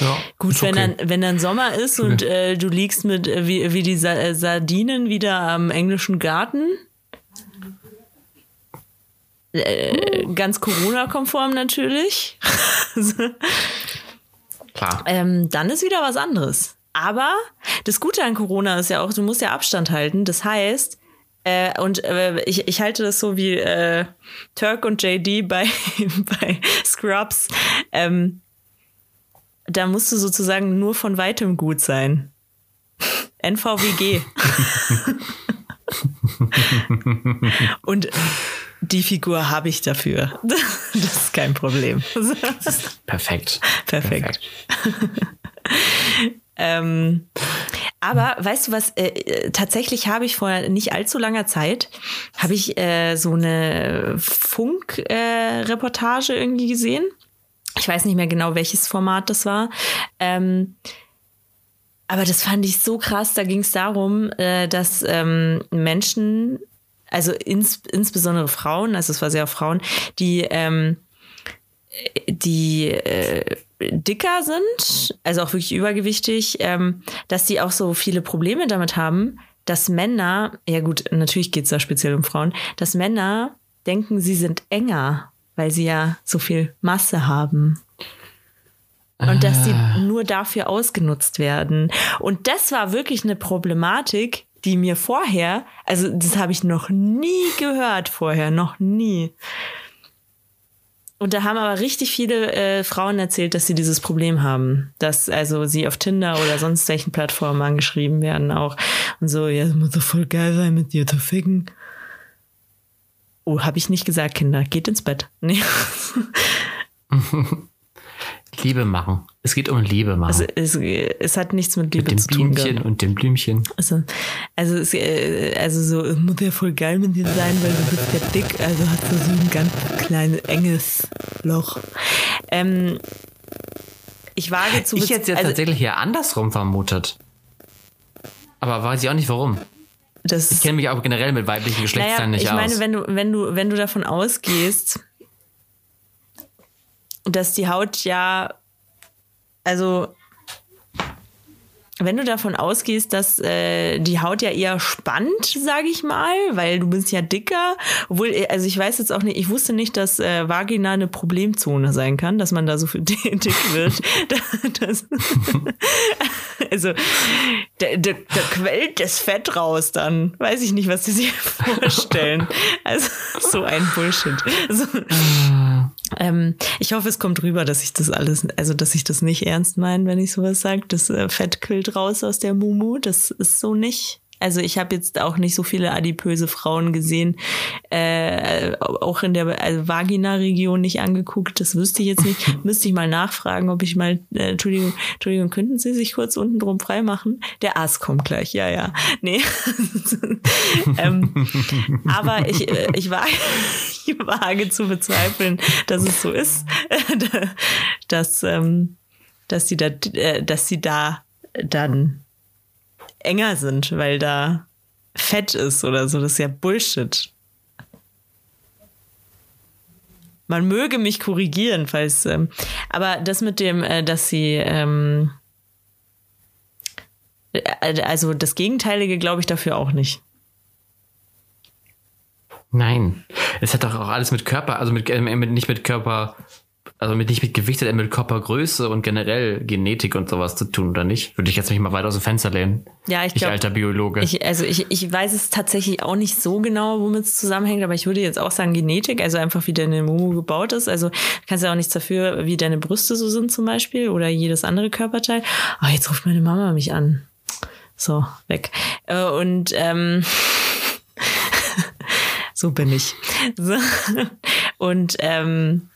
Ja, Gut, wenn, okay. dann, wenn dann Sommer ist und äh, du liegst mit äh, wie, wie die Sa äh, Sardinen wieder am englischen Garten. Äh, ganz Corona-konform natürlich. Klar. Ähm, dann ist wieder was anderes. Aber das Gute an Corona ist ja auch, du musst ja Abstand halten. Das heißt, äh, und äh, ich, ich halte das so wie äh, Turk und JD bei, bei Scrubs. Ähm, da musst du sozusagen nur von weitem gut sein. NVWG. Und die Figur habe ich dafür. Das ist kein Problem. Perfekt. Perfekt. Perfekt. Ähm, aber weißt du was, äh, äh, tatsächlich habe ich vor nicht allzu langer Zeit, habe ich äh, so eine Funk-Reportage äh, irgendwie gesehen. Ich weiß nicht mehr genau, welches Format das war. Ähm, aber das fand ich so krass. Da ging es darum, äh, dass ähm, Menschen, also ins, insbesondere Frauen, also es war sehr Frauen, die ähm, die äh, dicker sind, also auch wirklich übergewichtig, ähm, dass die auch so viele Probleme damit haben, dass Männer, ja gut, natürlich geht es da speziell um Frauen, dass Männer denken, sie sind enger, weil sie ja so viel Masse haben. Und dass sie ah. nur dafür ausgenutzt werden. Und das war wirklich eine Problematik, die mir vorher, also das habe ich noch nie gehört vorher, noch nie. Und da haben aber richtig viele äh, Frauen erzählt, dass sie dieses Problem haben. Dass also sie auf Tinder oder sonst welchen Plattformen angeschrieben werden auch. Und so, ja, es muss doch voll geil sein, mit dir zu ficken. Oh, habe ich nicht gesagt, Kinder. Geht ins Bett. Nee. Liebe machen. Es geht um Liebe machen. Also es, es hat nichts mit Liebe mit zu tun. Mit dem Blümchen und dem Blümchen. Also, also, es, äh, also so, es muss ja voll geil mit dir sein, weil du bist ja dick, also hast du so ein ganz kleines, enges Loch. Ähm, ich wage zu... Ich hätte es ja also, tatsächlich hier andersrum vermutet. Aber weiß ich auch nicht warum. Das ich kenne mich auch generell mit weiblichen Geschlechtsteilen naja, nicht aus. Ich meine, wenn du, wenn du, wenn du davon ausgehst, dass die Haut ja, also wenn du davon ausgehst, dass äh, die Haut ja eher spannt, sage ich mal, weil du bist ja dicker, obwohl, äh, also ich weiß jetzt auch nicht, ich wusste nicht, dass äh, Vagina eine Problemzone sein kann, dass man da so viel dick wird. das, also da, da, da quellt das Fett raus dann. Weiß ich nicht, was sie sich vorstellen. Also so ein Bullshit. Also, ähm, ich hoffe, es kommt rüber, dass ich das alles, also dass ich das nicht ernst meine, wenn ich sowas sage. Das äh, Fett quillt raus aus der Mumu. Das ist so nicht. Also ich habe jetzt auch nicht so viele adipöse Frauen gesehen, äh, auch in der also Vagina-Region nicht angeguckt. Das wüsste ich jetzt nicht. Müsste ich mal nachfragen, ob ich mal, äh, Entschuldigung, Entschuldigung, könnten Sie sich kurz unten drum freimachen? Der Ass kommt gleich, ja, ja. Nee. ähm, aber ich, äh, ich, wage, ich wage zu bezweifeln, dass es so ist, dass, ähm, dass sie da, äh, dass sie da dann enger sind, weil da Fett ist oder so. Das ist ja Bullshit. Man möge mich korrigieren, falls. Ähm, aber das mit dem, äh, dass sie. Ähm, äh, also das Gegenteilige glaube ich dafür auch nicht. Nein. Es hat doch auch alles mit Körper, also mit, äh, mit nicht mit Körper also mit nicht mit Gewicht, sondern mit Körpergröße und generell Genetik und sowas zu tun, oder nicht? Würde ich jetzt mich mal weiter aus dem Fenster lehnen. Ja, ich glaube. alter Biologe. Ich, also ich, ich weiß es tatsächlich auch nicht so genau, womit es zusammenhängt, aber ich würde jetzt auch sagen Genetik, also einfach wie deine Mumu gebaut ist. Also kannst ja auch nichts dafür, wie deine Brüste so sind zum Beispiel oder jedes andere Körperteil. Ah, oh, jetzt ruft meine Mama mich an. So, weg. Äh, und ähm, so bin ich. So. Und ähm, äh,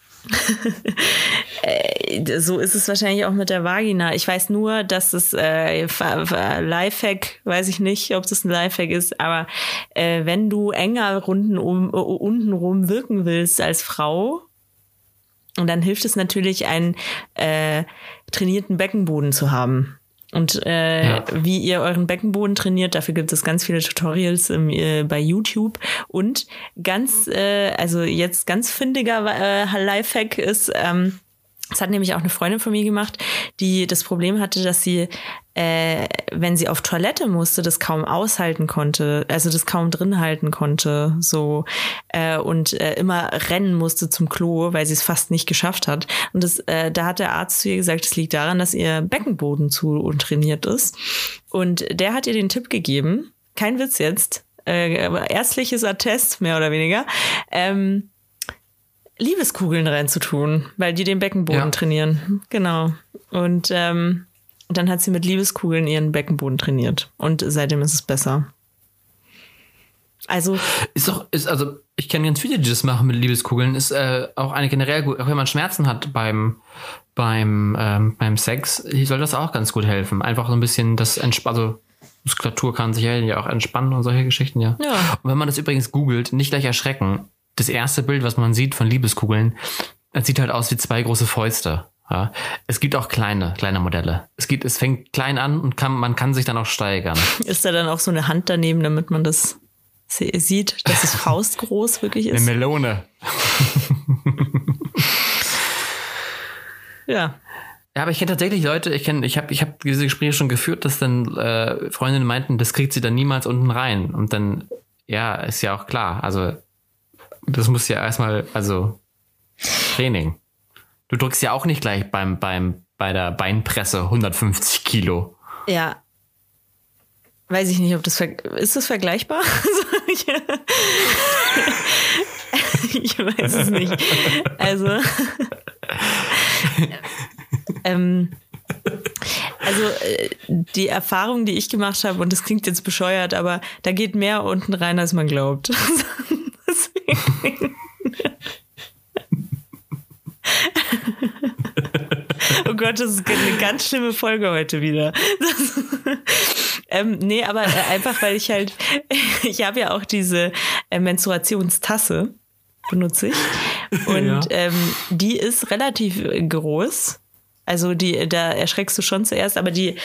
so ist es wahrscheinlich auch mit der Vagina. Ich weiß nur, dass es äh, Lifehack, weiß ich nicht, ob das ein Lifehack ist, aber äh, wenn du enger runden um, uh, untenrum wirken willst als Frau, dann hilft es natürlich, einen äh, trainierten Beckenboden zu haben. Und äh, ja. wie ihr euren Beckenboden trainiert, dafür gibt es ganz viele Tutorials im, äh, bei YouTube. Und ganz, äh, also jetzt ganz findiger äh, Lifehack ist, ähm, das hat nämlich auch eine Freundin von mir gemacht, die das Problem hatte, dass sie, äh, wenn sie auf Toilette musste, das kaum aushalten konnte, also das kaum drin halten konnte, so äh, und äh, immer rennen musste zum Klo, weil sie es fast nicht geschafft hat. Und das, äh, da hat der Arzt zu ihr gesagt, es liegt daran, dass ihr Beckenboden zu untrainiert ist. Und der hat ihr den Tipp gegeben, kein Witz jetzt, äh, ärztliches Attest mehr oder weniger. Ähm, Liebeskugeln reinzutun, weil die den Beckenboden ja. trainieren. Genau. Und ähm, dann hat sie mit Liebeskugeln ihren Beckenboden trainiert. Und seitdem ist es besser. Also. Ist doch, ist, also, ich kenne ganz viele, die das machen mit Liebeskugeln. Ist äh, auch eine generell gut, auch wenn man Schmerzen hat beim, beim, ähm, beim Sex, soll das auch ganz gut helfen. Einfach so ein bisschen das entspannen, also Muskulatur kann sich ja auch entspannen und solche Geschichten, ja. Ja. Und wenn man das übrigens googelt, nicht gleich erschrecken. Das erste Bild, was man sieht von Liebeskugeln, das sieht halt aus wie zwei große Fäuste. Ja. Es gibt auch kleine, kleine Modelle. Es gibt, es fängt klein an und kann, man kann sich dann auch steigern. Ist da dann auch so eine Hand daneben, damit man das sieht, dass es faustgroß wirklich Eine ist? Melone. Ja. Ja, aber ich kenne tatsächlich Leute, ich kenne, ich habe ich hab diese Gespräche schon geführt, dass dann äh, Freundinnen meinten, das kriegt sie dann niemals unten rein. Und dann, ja, ist ja auch klar. Also, das muss ja erstmal, also Training. Du drückst ja auch nicht gleich beim, beim, bei der Beinpresse 150 Kilo. Ja. Weiß ich nicht, ob das ist das vergleichbar? ich weiß es nicht. Also ähm, also äh, die Erfahrung, die ich gemacht habe, und das klingt jetzt bescheuert, aber da geht mehr unten rein, als man glaubt. Oh Gott, das ist eine ganz schlimme Folge heute wieder. Das, ähm, nee, aber äh, einfach, weil ich halt, ich habe ja auch diese äh, Menstruationstasse, benutze ich. Und Ja. ähm, die ist relativ äh, groß. Also die, da erschreckst du schon zuerst, aber die,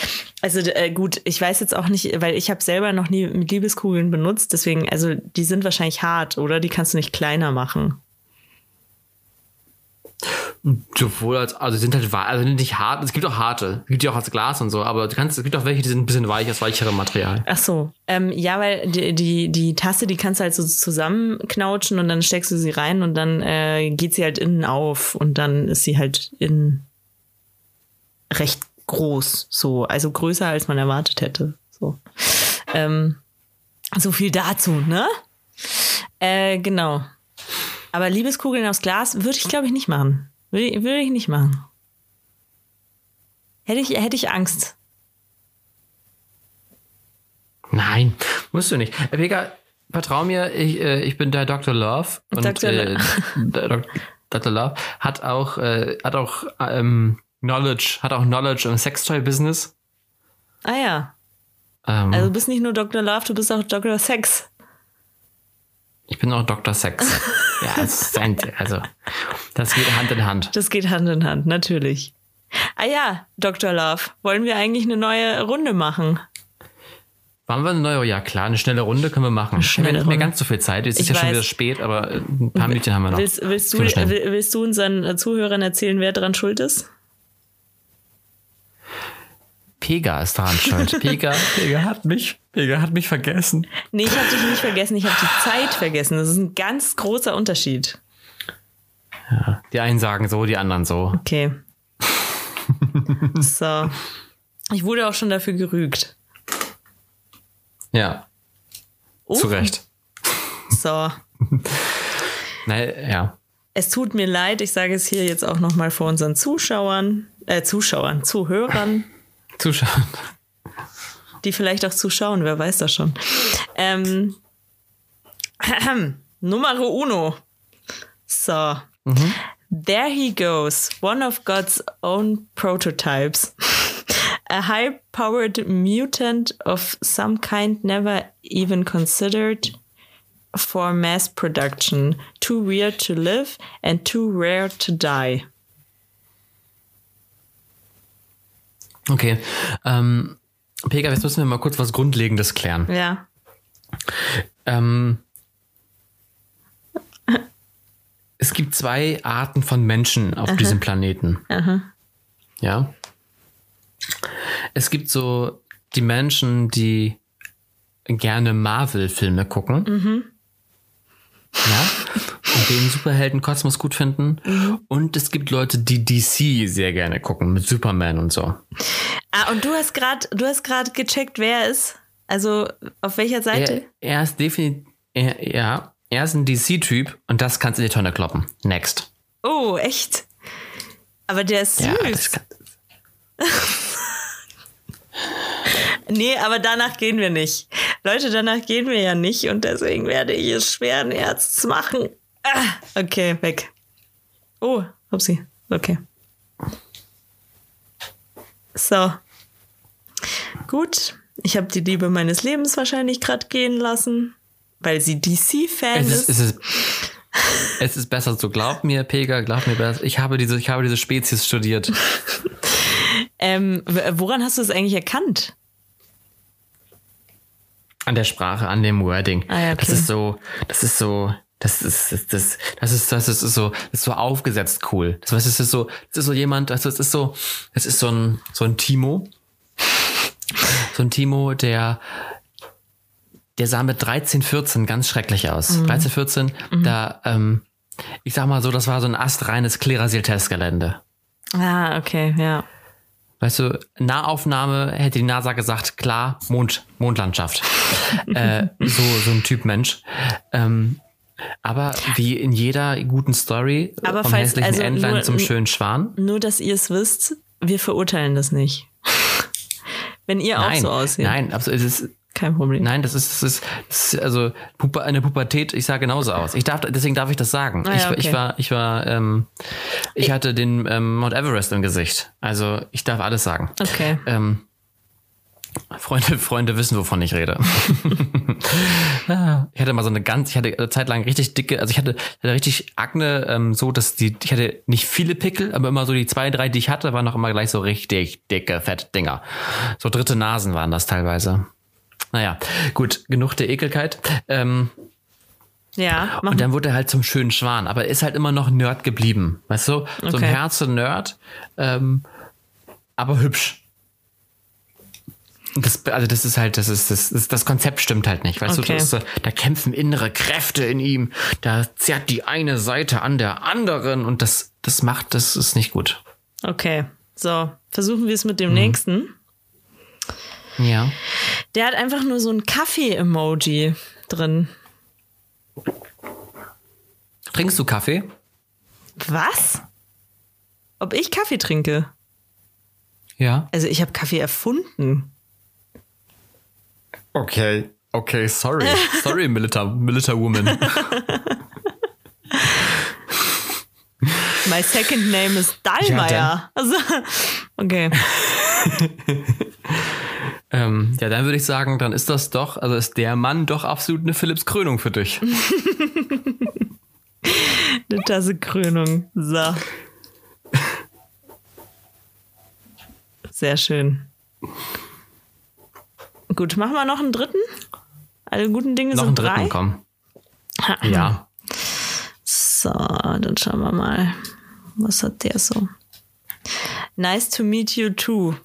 also äh, gut, ich weiß jetzt auch nicht, weil ich habe selber noch nie mit Liebeskugeln benutzt, deswegen, also die sind wahrscheinlich hart, oder? Die kannst du nicht kleiner machen. Sowohl als, also die sind halt, also nicht hart, es gibt auch harte, es gibt die auch als Glas und so, aber du kannst, es gibt auch welche, die sind ein bisschen weich, aus weicherem Material. Ach so. Ähm, ja, weil die, die, die Tasse, die kannst du halt so zusammenknautschen und dann steckst du sie rein und dann äh, geht sie halt innen auf und dann ist sie halt innen recht groß. So, also größer als man erwartet hätte. So. Ähm, so viel dazu, ne? Äh, genau. Aber Liebeskugeln aus Glas würde ich, glaube ich, nicht machen. Würde ich, würde ich nicht machen. Hätte ich, hätte ich Angst. Nein, musst du nicht. Äh, Vega, vertrau mir, ich, äh, ich bin der Dr. Love. Und Dr. Äh, Dr. Love hat auch, äh, hat auch ähm, Knowledge, hat auch Knowledge im Sextoy-Business. Ah ja. Ähm, Also du bist nicht nur Dr. Love, du bist auch Dr. Sex. ich bin auch Dr. Sex. ja, es ein, also das geht Hand in Hand. Das geht Hand in Hand, natürlich. Ah ja, Dr. Love, wollen wir eigentlich eine neue Runde machen? Waren wir eine neue? Ja klar, eine schnelle Runde können wir machen. Wir haben nicht mehr ganz so viel Zeit. Ich ist ja schon weiß. wieder spät, aber ein paar Minuten haben wir noch. Willst, willst, du, willst du unseren Zuhörern erzählen, wer dran schuld ist? Pega ist daran schuld. Pega, Pega hat mich, Pega hat mich vergessen. Nee, ich habe dich nicht vergessen, ich habe die Zeit vergessen. Das ist ein ganz großer Unterschied. Die einen sagen so, die anderen so. Okay. so. Ich wurde auch schon dafür gerügt. Ja, Oh, zu Recht. So. Naja, ja. Es tut mir leid, ich sage es hier jetzt auch nochmal vor unseren Zuschauern, äh, Zuschauern, Zuhörern, Zuschauen. die vielleicht auch zuschauen, wer weiß das schon. Ähm, Numero uno. So. There he goes, one of God's own prototypes. A high powered mutant of some kind never even considered for mass production. Too weird to live and too rare to die. Okay. Ähm, Pega, jetzt müssen wir mal kurz was Grundlegendes klären. Ja. Ähm, es gibt zwei Arten von Menschen auf diesem Planeten. Ja. Es gibt so die Menschen, die gerne Marvel-Filme gucken. Ja. Und den Superhelden-Kosmos gut finden. Und es gibt Leute, die DC sehr gerne gucken, mit Superman und so. Ah, und du hast gerade, du hast gerade gecheckt, wer ist. Also auf welcher Seite? Er, er ist definitiv, er, ja, er ist ein DC-Typ und das kannst du in die Tonne kloppen. Next. Oh, echt? Aber der ist süß. Ja, kann, nee, aber danach gehen wir nicht. Leute, danach gehen wir ja nicht und deswegen werde ich es schweren Herzens machen. Ah, okay, weg. Oh, upsie. Okay. So. Gut. Ich habe die Liebe meines Lebens wahrscheinlich gerade gehen lassen, weil sie DC-Fan ist. es, ist, es ist besser so. Glaub mir, Pega, glaub mir besser. Ich habe diese, ich habe diese Spezies studiert. Ähm, woran hast du es eigentlich erkannt? An der Sprache, an dem Wording. Ah, ja, okay. Das ist so, das ist so, das ist, das, das, das ist, das ist so, das ist so aufgesetzt cool. Das, was ist das so, das ist so jemand, also es ist so, es ist so ein, so ein Timo. So ein Timo, der, der sah mit 13, 14 ganz schrecklich aus. Mhm. 13, 14, da, ähm, ich sag mal so, das war so ein astreines Klerasil-Testgelände. Ah, okay, ja. Weißt du, Nahaufnahme hätte die NASA gesagt, klar, Mond, Mondlandschaft. äh, so, so ein Typ Mensch. Ähm, aber wie in jeder guten Story Aber vom falls- hässlichen also Entlein nur- zum schönen Schwan. Nur, dass ihr es wisst, wir verurteilen das nicht. Wenn ihr auch Nein, so aussieht. nein, absolut, es ist, Kein Problem. nein, das ist, das ist, das ist also Pupa, eine Pubertät. Ich sah genauso aus. Ich darf, deswegen darf ich das sagen. Ah ja, ich, war- okay. ich war, ich war, ähm, ich hatte den ähm, Mount Everest im Gesicht. Also ich darf alles sagen. Okay. Ähm, Freunde, Freunde wissen, wovon ich rede. ich hatte mal so eine ganz, ich hatte eine Zeit lang richtig dicke, also ich hatte, ich hatte richtig Akne, ähm, so dass die, ich hatte nicht viele Pickel, aber immer so die zwei, drei, die ich hatte, waren noch immer gleich so richtig dicke, fette Dinger. So dritte Nasen waren das teilweise. Naja, gut, genug der Ekelkeit. Ähm, Ja, mach und dann wurde er halt zum schönen Schwan, aber er ist halt immer noch Nerd geblieben. Weißt du? So Okay. ein Herze-Nerd, ähm, aber hübsch. Das, also das ist halt, das ist, das ist, das Konzept stimmt halt nicht. Weißt Okay. du, das da kämpfen innere Kräfte in ihm. Da zerrt die eine Seite an der anderen und das, das macht, das ist nicht gut. Okay. So, versuchen wir es mit dem Mhm. nächsten. Ja. Der hat einfach nur so ein Kaffee-Emoji drin. Trinkst du Kaffee? Was? Ob ich Kaffee trinke? Ja. Also ich habe Kaffee erfunden. Okay. Okay, sorry. Sorry, Milita, Milita Woman. My second name is Dallmayr. Ja, also, okay. Ähm, ja, dann würde ich sagen, dann ist das doch, also ist der Mann doch absolut eine Philips Krönung für dich. Eine Tasse Krönung. So. Sehr schön. Gut, machen wir noch einen dritten? Alle guten Dinge Noch einen sind dritten, drei. komm. Ja. So, dann schauen wir mal. Was hat der so? Nice to meet you too.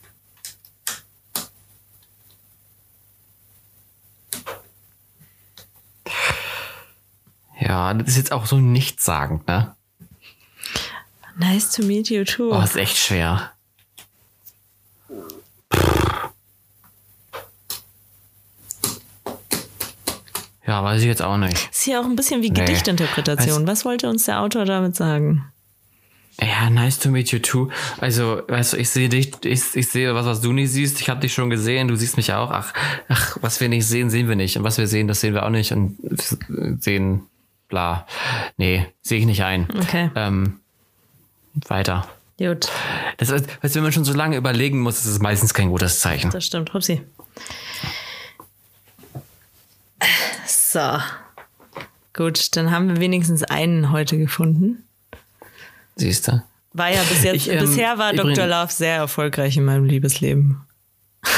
Ja, das ist jetzt auch so nichtssagend, ne? Nice to meet you too. Oh, ist echt schwer. Ja, weiß ich jetzt auch nicht. ist hier auch ein bisschen wie Nee. Gedichtinterpretation. Was wollte uns der Autor damit sagen? Ja, nice to meet you too. Also, weißt du, ich sehe dich, ich, ich sehe was, was du nicht siehst. Ich habe dich schon gesehen, du siehst mich auch. Ach, ach, was wir nicht sehen, sehen wir nicht. Und was wir sehen, das sehen wir auch nicht. Und sehen, bla. Nee, sehe ich nicht ein. Okay. Ähm, weiter. Gut, Das heißt, wenn man schon so lange überlegen muss, ist es meistens kein gutes Zeichen. das stimmt. Hupsi. So. Gut, dann haben wir wenigstens einen heute gefunden. Siehst du? War ja bis jetzt, Ich, ähm, bisher war Dr. Love sehr erfolgreich in meinem Liebesleben.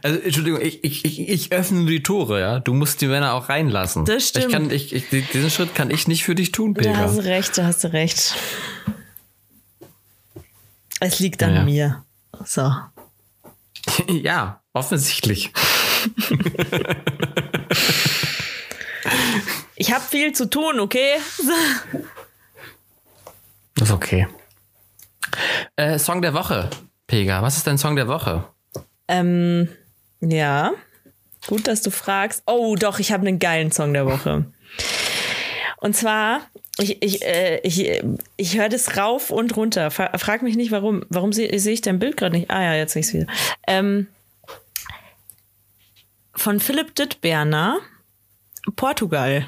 Also, Entschuldigung, ich, ich, ich, ich öffne die Tore, ja. Du musst die Männer auch reinlassen. Das stimmt. Ich kann, ich, ich, diesen Schritt kann ich nicht für dich tun, Da hast du Peter. recht, da hast du recht. Es liegt an ja. mir. So. ja, offensichtlich. Ich habe viel zu tun, okay? Das ist okay. Äh, Song der Woche, Pega. Was ist dein Song der Woche? Ähm, ja. Gut, dass du fragst. Oh, doch, ich habe einen geilen Song der Woche. Und zwar, ich, ich, äh, ich, ich höre das rauf und runter. Frag mich nicht, warum. Warum sehe seh ich dein Bild gerade nicht? Ah ja, jetzt sehe ich es wieder. Ähm, von Philipp Dittberner, Portugal.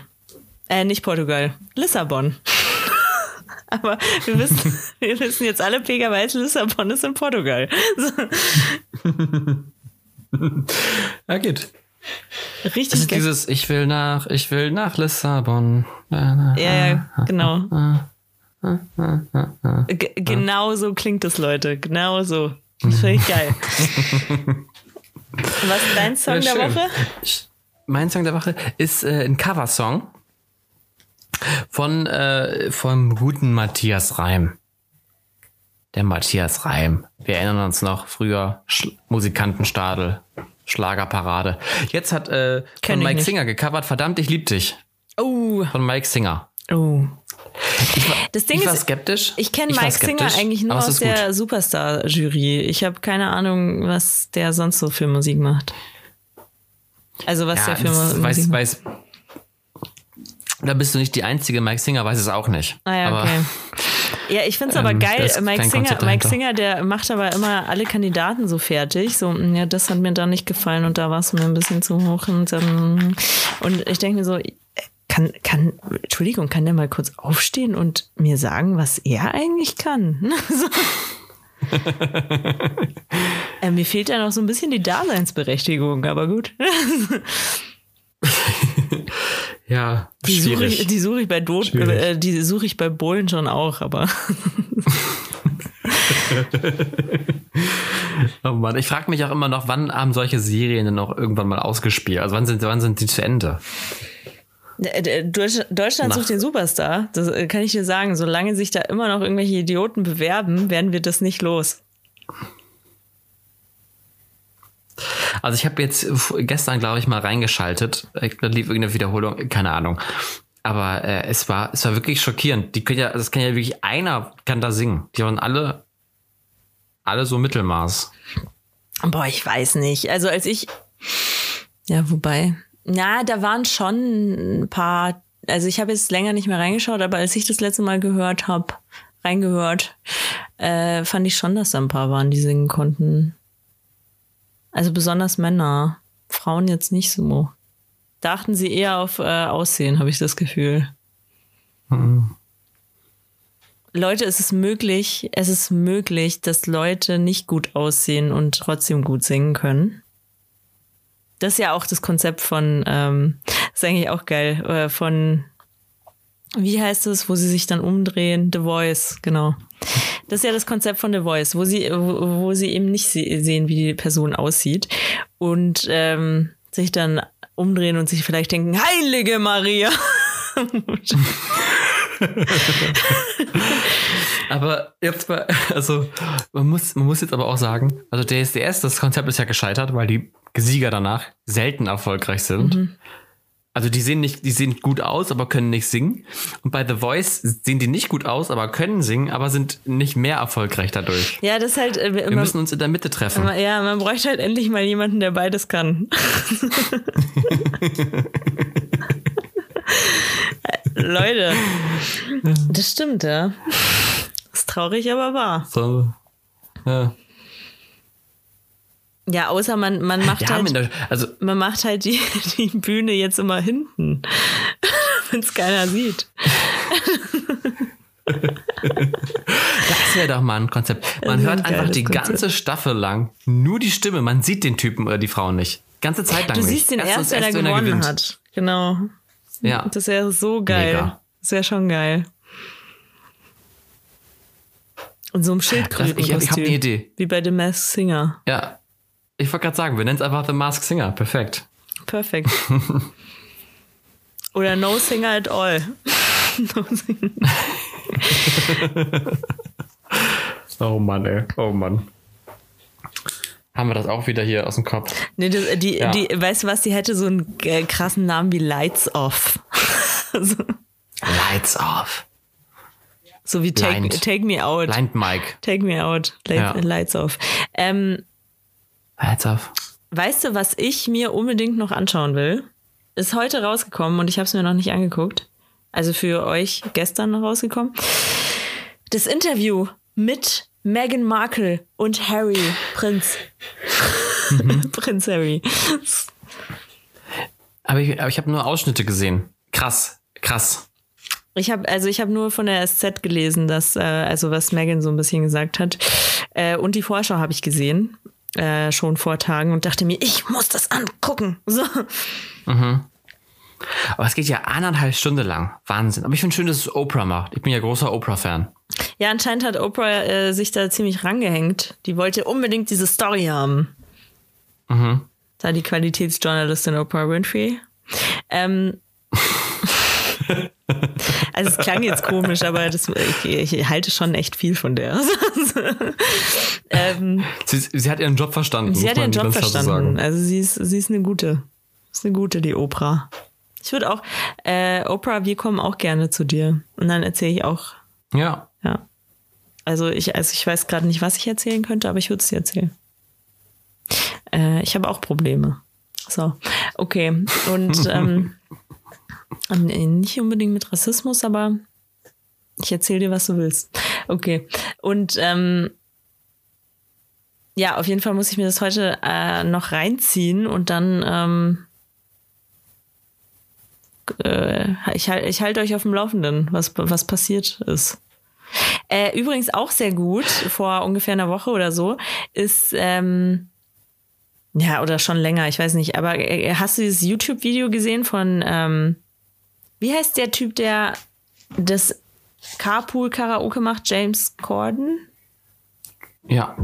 Äh, nicht Portugal, Lissabon. Aber wir wissen, wir wissen jetzt alle, Pega weiß, Lissabon ist in Portugal. So. ja, geht. Richtig. Ist dieses, ich will nach, ich will nach Lissabon. Ja, ja, genau. G genau so klingt es, Leute. Genau so. Das finde ich geil. Was ist dein Song ja, der Woche? Mein Song der Woche ist äh, ein Coversong von äh, vom guten Matthias Reim. Der Matthias Reim. Wir erinnern uns noch früher Sch Musikantenstadel, Schlagerparade. Jetzt hat äh, von Mike. Singer gecovert. Verdammt, ich lieb dich. Oh. Von Mike Singer. Oh. Das Ding ich war ist, skeptisch. Ich kenne Mike Singer eigentlich nur aus der Superstar-Jury. Ich habe keine Ahnung, was der sonst so für Musik macht. Also was ja, der für Musik weiß, macht. Weiß, da bist du nicht die einzige. Mike Singer weiß es auch nicht. Ah ja, aber, okay. Ja, ich finde es aber ähm, geil. Mike Singer, Mike Singer, der macht aber immer alle Kandidaten so fertig. So, ja, das hat mir da nicht gefallen und da war es mir ein bisschen zu hoch. Und, dann, und ich denke mir so, kann, kann, Entschuldigung, kann der mal kurz aufstehen und mir sagen, was er eigentlich kann? äh, mir fehlt ja noch so ein bisschen die Daseinsberechtigung, aber gut. ja, die suche ich, die suche ich bei Do äh, die suche ich bei Bohlen schon auch, aber. oh Mann, ich frage mich auch immer noch, wann haben solche Serien denn noch irgendwann mal ausgespielt? Also wann sind, wann sind die zu Ende? Äh, Deutschland sucht den Superstar. Das äh, kann ich dir sagen. Solange sich da immer noch irgendwelche Idioten bewerben, werden wir das nicht los. Also ich habe jetzt gestern, glaube ich, mal reingeschaltet. Da lief irgendeine Wiederholung, keine Ahnung. Aber äh, es war, es war wirklich schockierend. Die können ja, das kann ja wirklich einer kann da singen. Die waren alle, alle so Mittelmaß. Boah, ich weiß nicht. Also als ich, ja, wobei, na, da waren schon ein paar, also ich habe jetzt länger nicht mehr reingeschaut, aber als ich das letzte Mal gehört habe, reingehört, äh, fand ich schon, dass da ein paar waren, die singen konnten. Also besonders Männer. Frauen jetzt nicht so. Da achten sie eher auf äh, Aussehen, habe ich das Gefühl. Mhm. Leute, es ist möglich, es ist möglich, dass Leute nicht gut aussehen und trotzdem gut singen können. Das ist ja auch das Konzept von, ähm, ist eigentlich auch geil, äh, von, wie heißt es, wo sie sich dann umdrehen? The Voice, genau. Das ist ja das Konzept von The Voice, wo sie, wo, wo sie eben nicht sehen, wie die Person aussieht und ähm, sich dann umdrehen und sich vielleicht denken, Heilige Maria. aber jetzt mal, also man muss, man muss jetzt aber auch sagen, also DSDS, das Konzept ist ja gescheitert, weil die Sieger danach selten erfolgreich sind. Mhm. Also die sehen nicht, die sehen gut aus, aber können nicht singen. Und bei The Voice sehen die nicht gut aus, aber können singen, aber sind nicht mehr erfolgreich dadurch. Ja, das ist halt. Äh, Wir man, müssen uns in der Mitte treffen. Ja, man bräuchte halt endlich mal jemanden, der beides kann. Leute, das stimmt, ja. Traurig, aber wahr. So, ja. Ja, außer man, man macht ja, halt, der, also, man macht halt die, die Bühne jetzt immer hinten, wenn es keiner sieht. das wäre doch mal ein Konzept. Man hört ein einfach die Konzept. ganze Staffel lang nur die Stimme. Man sieht den Typen oder die Frau nicht. Ganze Zeit lang du nicht. Siehst den erst, wenn er gewonnen hat. Genau. Ja. Das wäre so geil. Mega. Das wäre schon geil. Und so ein Schildkrötenkostüm. Ich, ich habe eine Idee. Wie bei The Masked Singer. Ja, ich wollte gerade sagen, wir nennen es einfach The Mask Singer. Perfekt. Perfekt. Oder No Singer at All. no singer. oh Mann, ey. Oh Mann. Haben wir das auch wieder hier aus dem Kopf? Nee, die, die, ja. die weißt du was, die hätte so einen äh, krassen Namen wie Lights Off. so. Lights Off. So wie take, take Me Out. Blind Mike. Take Me Out. Light, ja. Lights Off. Ähm, Lights Off. Weißt du, was ich mir unbedingt noch anschauen will? Ist heute rausgekommen und ich habe es mir noch nicht angeguckt. also für euch gestern rausgekommen. Das Interview mit Meghan Markle und Harry, Prinz. Mhm. Prinz Harry. Aber ich, aber ich habe nur Ausschnitte gesehen. Krass, krass. Ich habe also ich habe nur von der SZ gelesen, dass äh, also was Megan so ein bisschen gesagt hat äh, und die Vorschau habe ich gesehen äh, schon vor Tagen und dachte mir, ich muss das angucken. So. Mhm. Aber es geht ja eineinhalb Stunden lang. Wahnsinn. Aber ich finde schön, dass es Oprah macht. Ich bin ja großer Oprah-Fan. Ja, anscheinend hat Oprah äh, sich da ziemlich rangehängt. Die wollte unbedingt diese Story haben. Mhm. Da die Qualitätsjournalistin Oprah Winfrey. Ähm, also es klang jetzt komisch, aber das, ich, ich halte schon echt viel von der. ähm, sie, sie, hat ihren Job verstanden. Sie hat ihren Job verstanden. Also sie ist, sie ist eine gute. Ist eine gute, die Oprah. Ich würde auch, äh, Oprah, wir kommen auch gerne zu dir. Und dann erzähle ich auch. Ja. Ja. Also ich, also ich weiß gerade nicht, was ich erzählen könnte, aber ich würde es dir erzählen. Äh, ich habe auch Probleme. So, okay. Und ähm, nicht unbedingt mit Rassismus, aber ich erzähle dir, was du willst. Okay. Und ähm, ja, auf jeden Fall muss ich mir das heute äh, noch reinziehen und dann ähm, äh, ich, ich halte euch auf dem Laufenden, was, was passiert ist. Äh, übrigens auch sehr gut, vor ungefähr einer Woche oder so, ist, ähm, ja, oder schon länger, ich weiß nicht, aber äh, hast du dieses YouTube-Video gesehen von, ähm, wie heißt der Typ, der das Carpool-Karaoke macht, James Corden? Ja.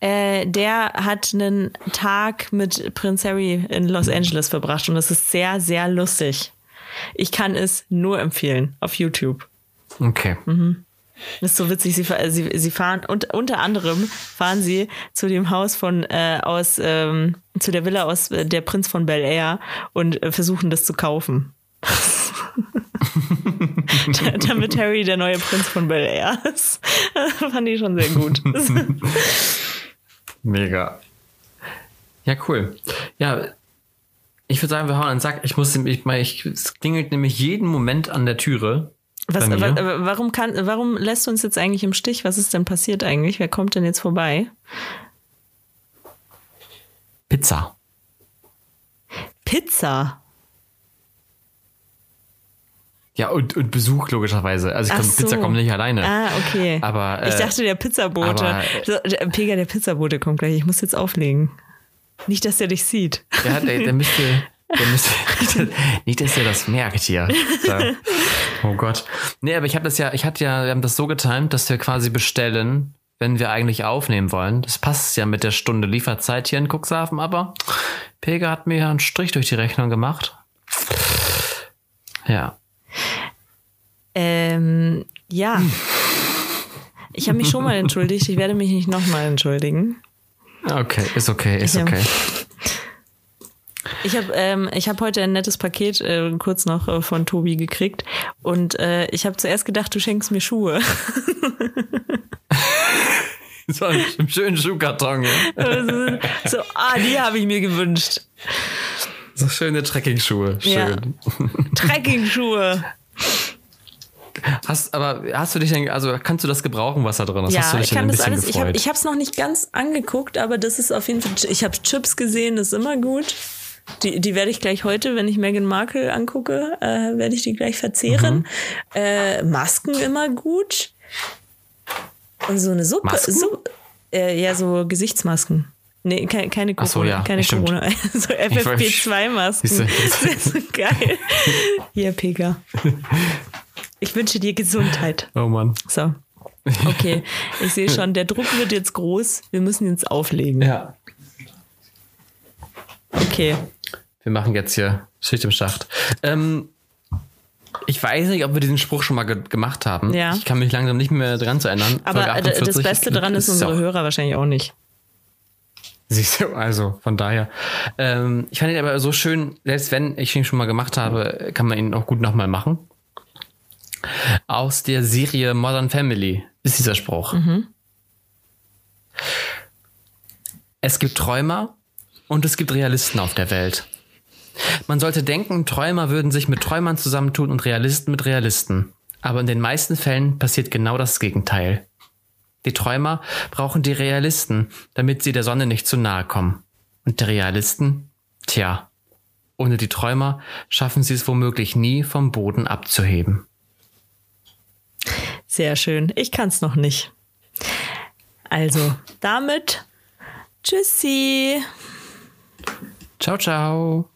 Äh, der hat einen Tag mit Prince Harry in Los Angeles verbracht und das ist sehr, sehr lustig. Ich kann es nur empfehlen auf YouTube. Okay. Mhm. Das ist so witzig. Sie, sie, sie fahren und unter anderem fahren sie zu dem Haus von äh, aus ähm, zu der Villa aus äh, der Prinz von Bel Air und äh, versuchen das zu kaufen. Damit Harry der neue Prinz von Bel Air ist. Fand ich schon sehr gut. Mega. Ja, cool. Ja, ich würde sagen, wir hauen einen Sack. Ich muss, ich, ich, es klingelt nämlich jeden Moment an der Türe. Was, warum, kann, warum lässt du uns jetzt eigentlich im Stich? Was ist denn passiert eigentlich? Wer kommt denn jetzt vorbei? Pizza. Pizza? Ja, und, und Besuch logischerweise. Also ich glaube, so. Pizza kommt nicht alleine. Ah, okay. Aber, äh, ich dachte, der Pizzabote. Aber, so, der, Pega, der Pizzabote kommt gleich. Ich muss jetzt auflegen. Nicht, dass er dich sieht. Ja, der, der müsste. Der müsste nicht, dass er das merkt hier. Oh Gott. Nee, aber ich habe das ja, ich hatte ja, wir haben das so getimt, dass wir quasi bestellen, wenn wir eigentlich aufnehmen wollen. Das passt ja mit der Stunde Lieferzeit hier in Cuxhaven, aber Pega hat mir ja einen Strich durch die Rechnung gemacht. Ja. Ähm, ja. Ich habe mich schon mal entschuldigt. Ich werde mich nicht nochmal entschuldigen. Okay, ist okay, ist okay. Ich habe ähm, ich hab heute ein nettes Paket äh, kurz noch äh, von Tobi gekriegt und äh, ich habe zuerst gedacht, du schenkst mir Schuhe. so ein schönen Schuhkarton. Ja. so, ah, die habe ich mir gewünscht. So schöne Trekking-Schuhe. Schön. Ja. Trekking-Schuhe. Hast, aber hast du dich denn, also kannst du das gebrauchen, was da drin ist? Ja, hast du dich ich kann das alles. Gefreut? Ich habe es noch nicht ganz angeguckt, aber das ist auf jeden Fall. Ich habe Chips gesehen, das ist immer gut. Die, die werde ich gleich heute, wenn ich Meghan Markle angucke, äh, werde ich die gleich verzehren. Mhm. Äh, Masken immer gut. Und so eine Suppe. So, äh, ja, so Gesichtsmasken. Nee, keine, keine Corona. So, ja, keine Corona. so FFP2-Masken. Das ist so geil. Hier, Pega. Ich wünsche dir Gesundheit. Oh Mann. So. Okay, ich sehe schon, der Druck wird jetzt groß. Wir müssen jetzt auflegen. Ja. Okay. Wir machen jetzt hier Schicht im Schacht. Ähm, ich weiß nicht, ob wir diesen Spruch schon mal ge gemacht haben. Ja. Ich kann mich langsam nicht mehr dran zu erinnern. Aber 48, das Beste daran ist, unsere auch. Hörer wahrscheinlich auch nicht. Siehst du, also von daher. Ähm, ich fand ihn aber so schön, selbst wenn ich ihn schon mal gemacht habe, kann man ihn auch gut nochmal machen aus der Serie Modern Family ist dieser Spruch. Mhm. Es gibt Träumer und es gibt Realisten auf der Welt. Man sollte denken, Träumer würden sich mit Träumern zusammentun und Realisten mit Realisten. Aber in den meisten Fällen passiert genau das Gegenteil. Die Träumer brauchen die Realisten, damit sie der Sonne nicht zu nahe kommen. Und die Realisten? Tja, ohne die Träumer schaffen sie es womöglich nie vom Boden abzuheben. Sehr schön. Ich kann es noch nicht. Also, damit Tschüssi. Ciao, ciao.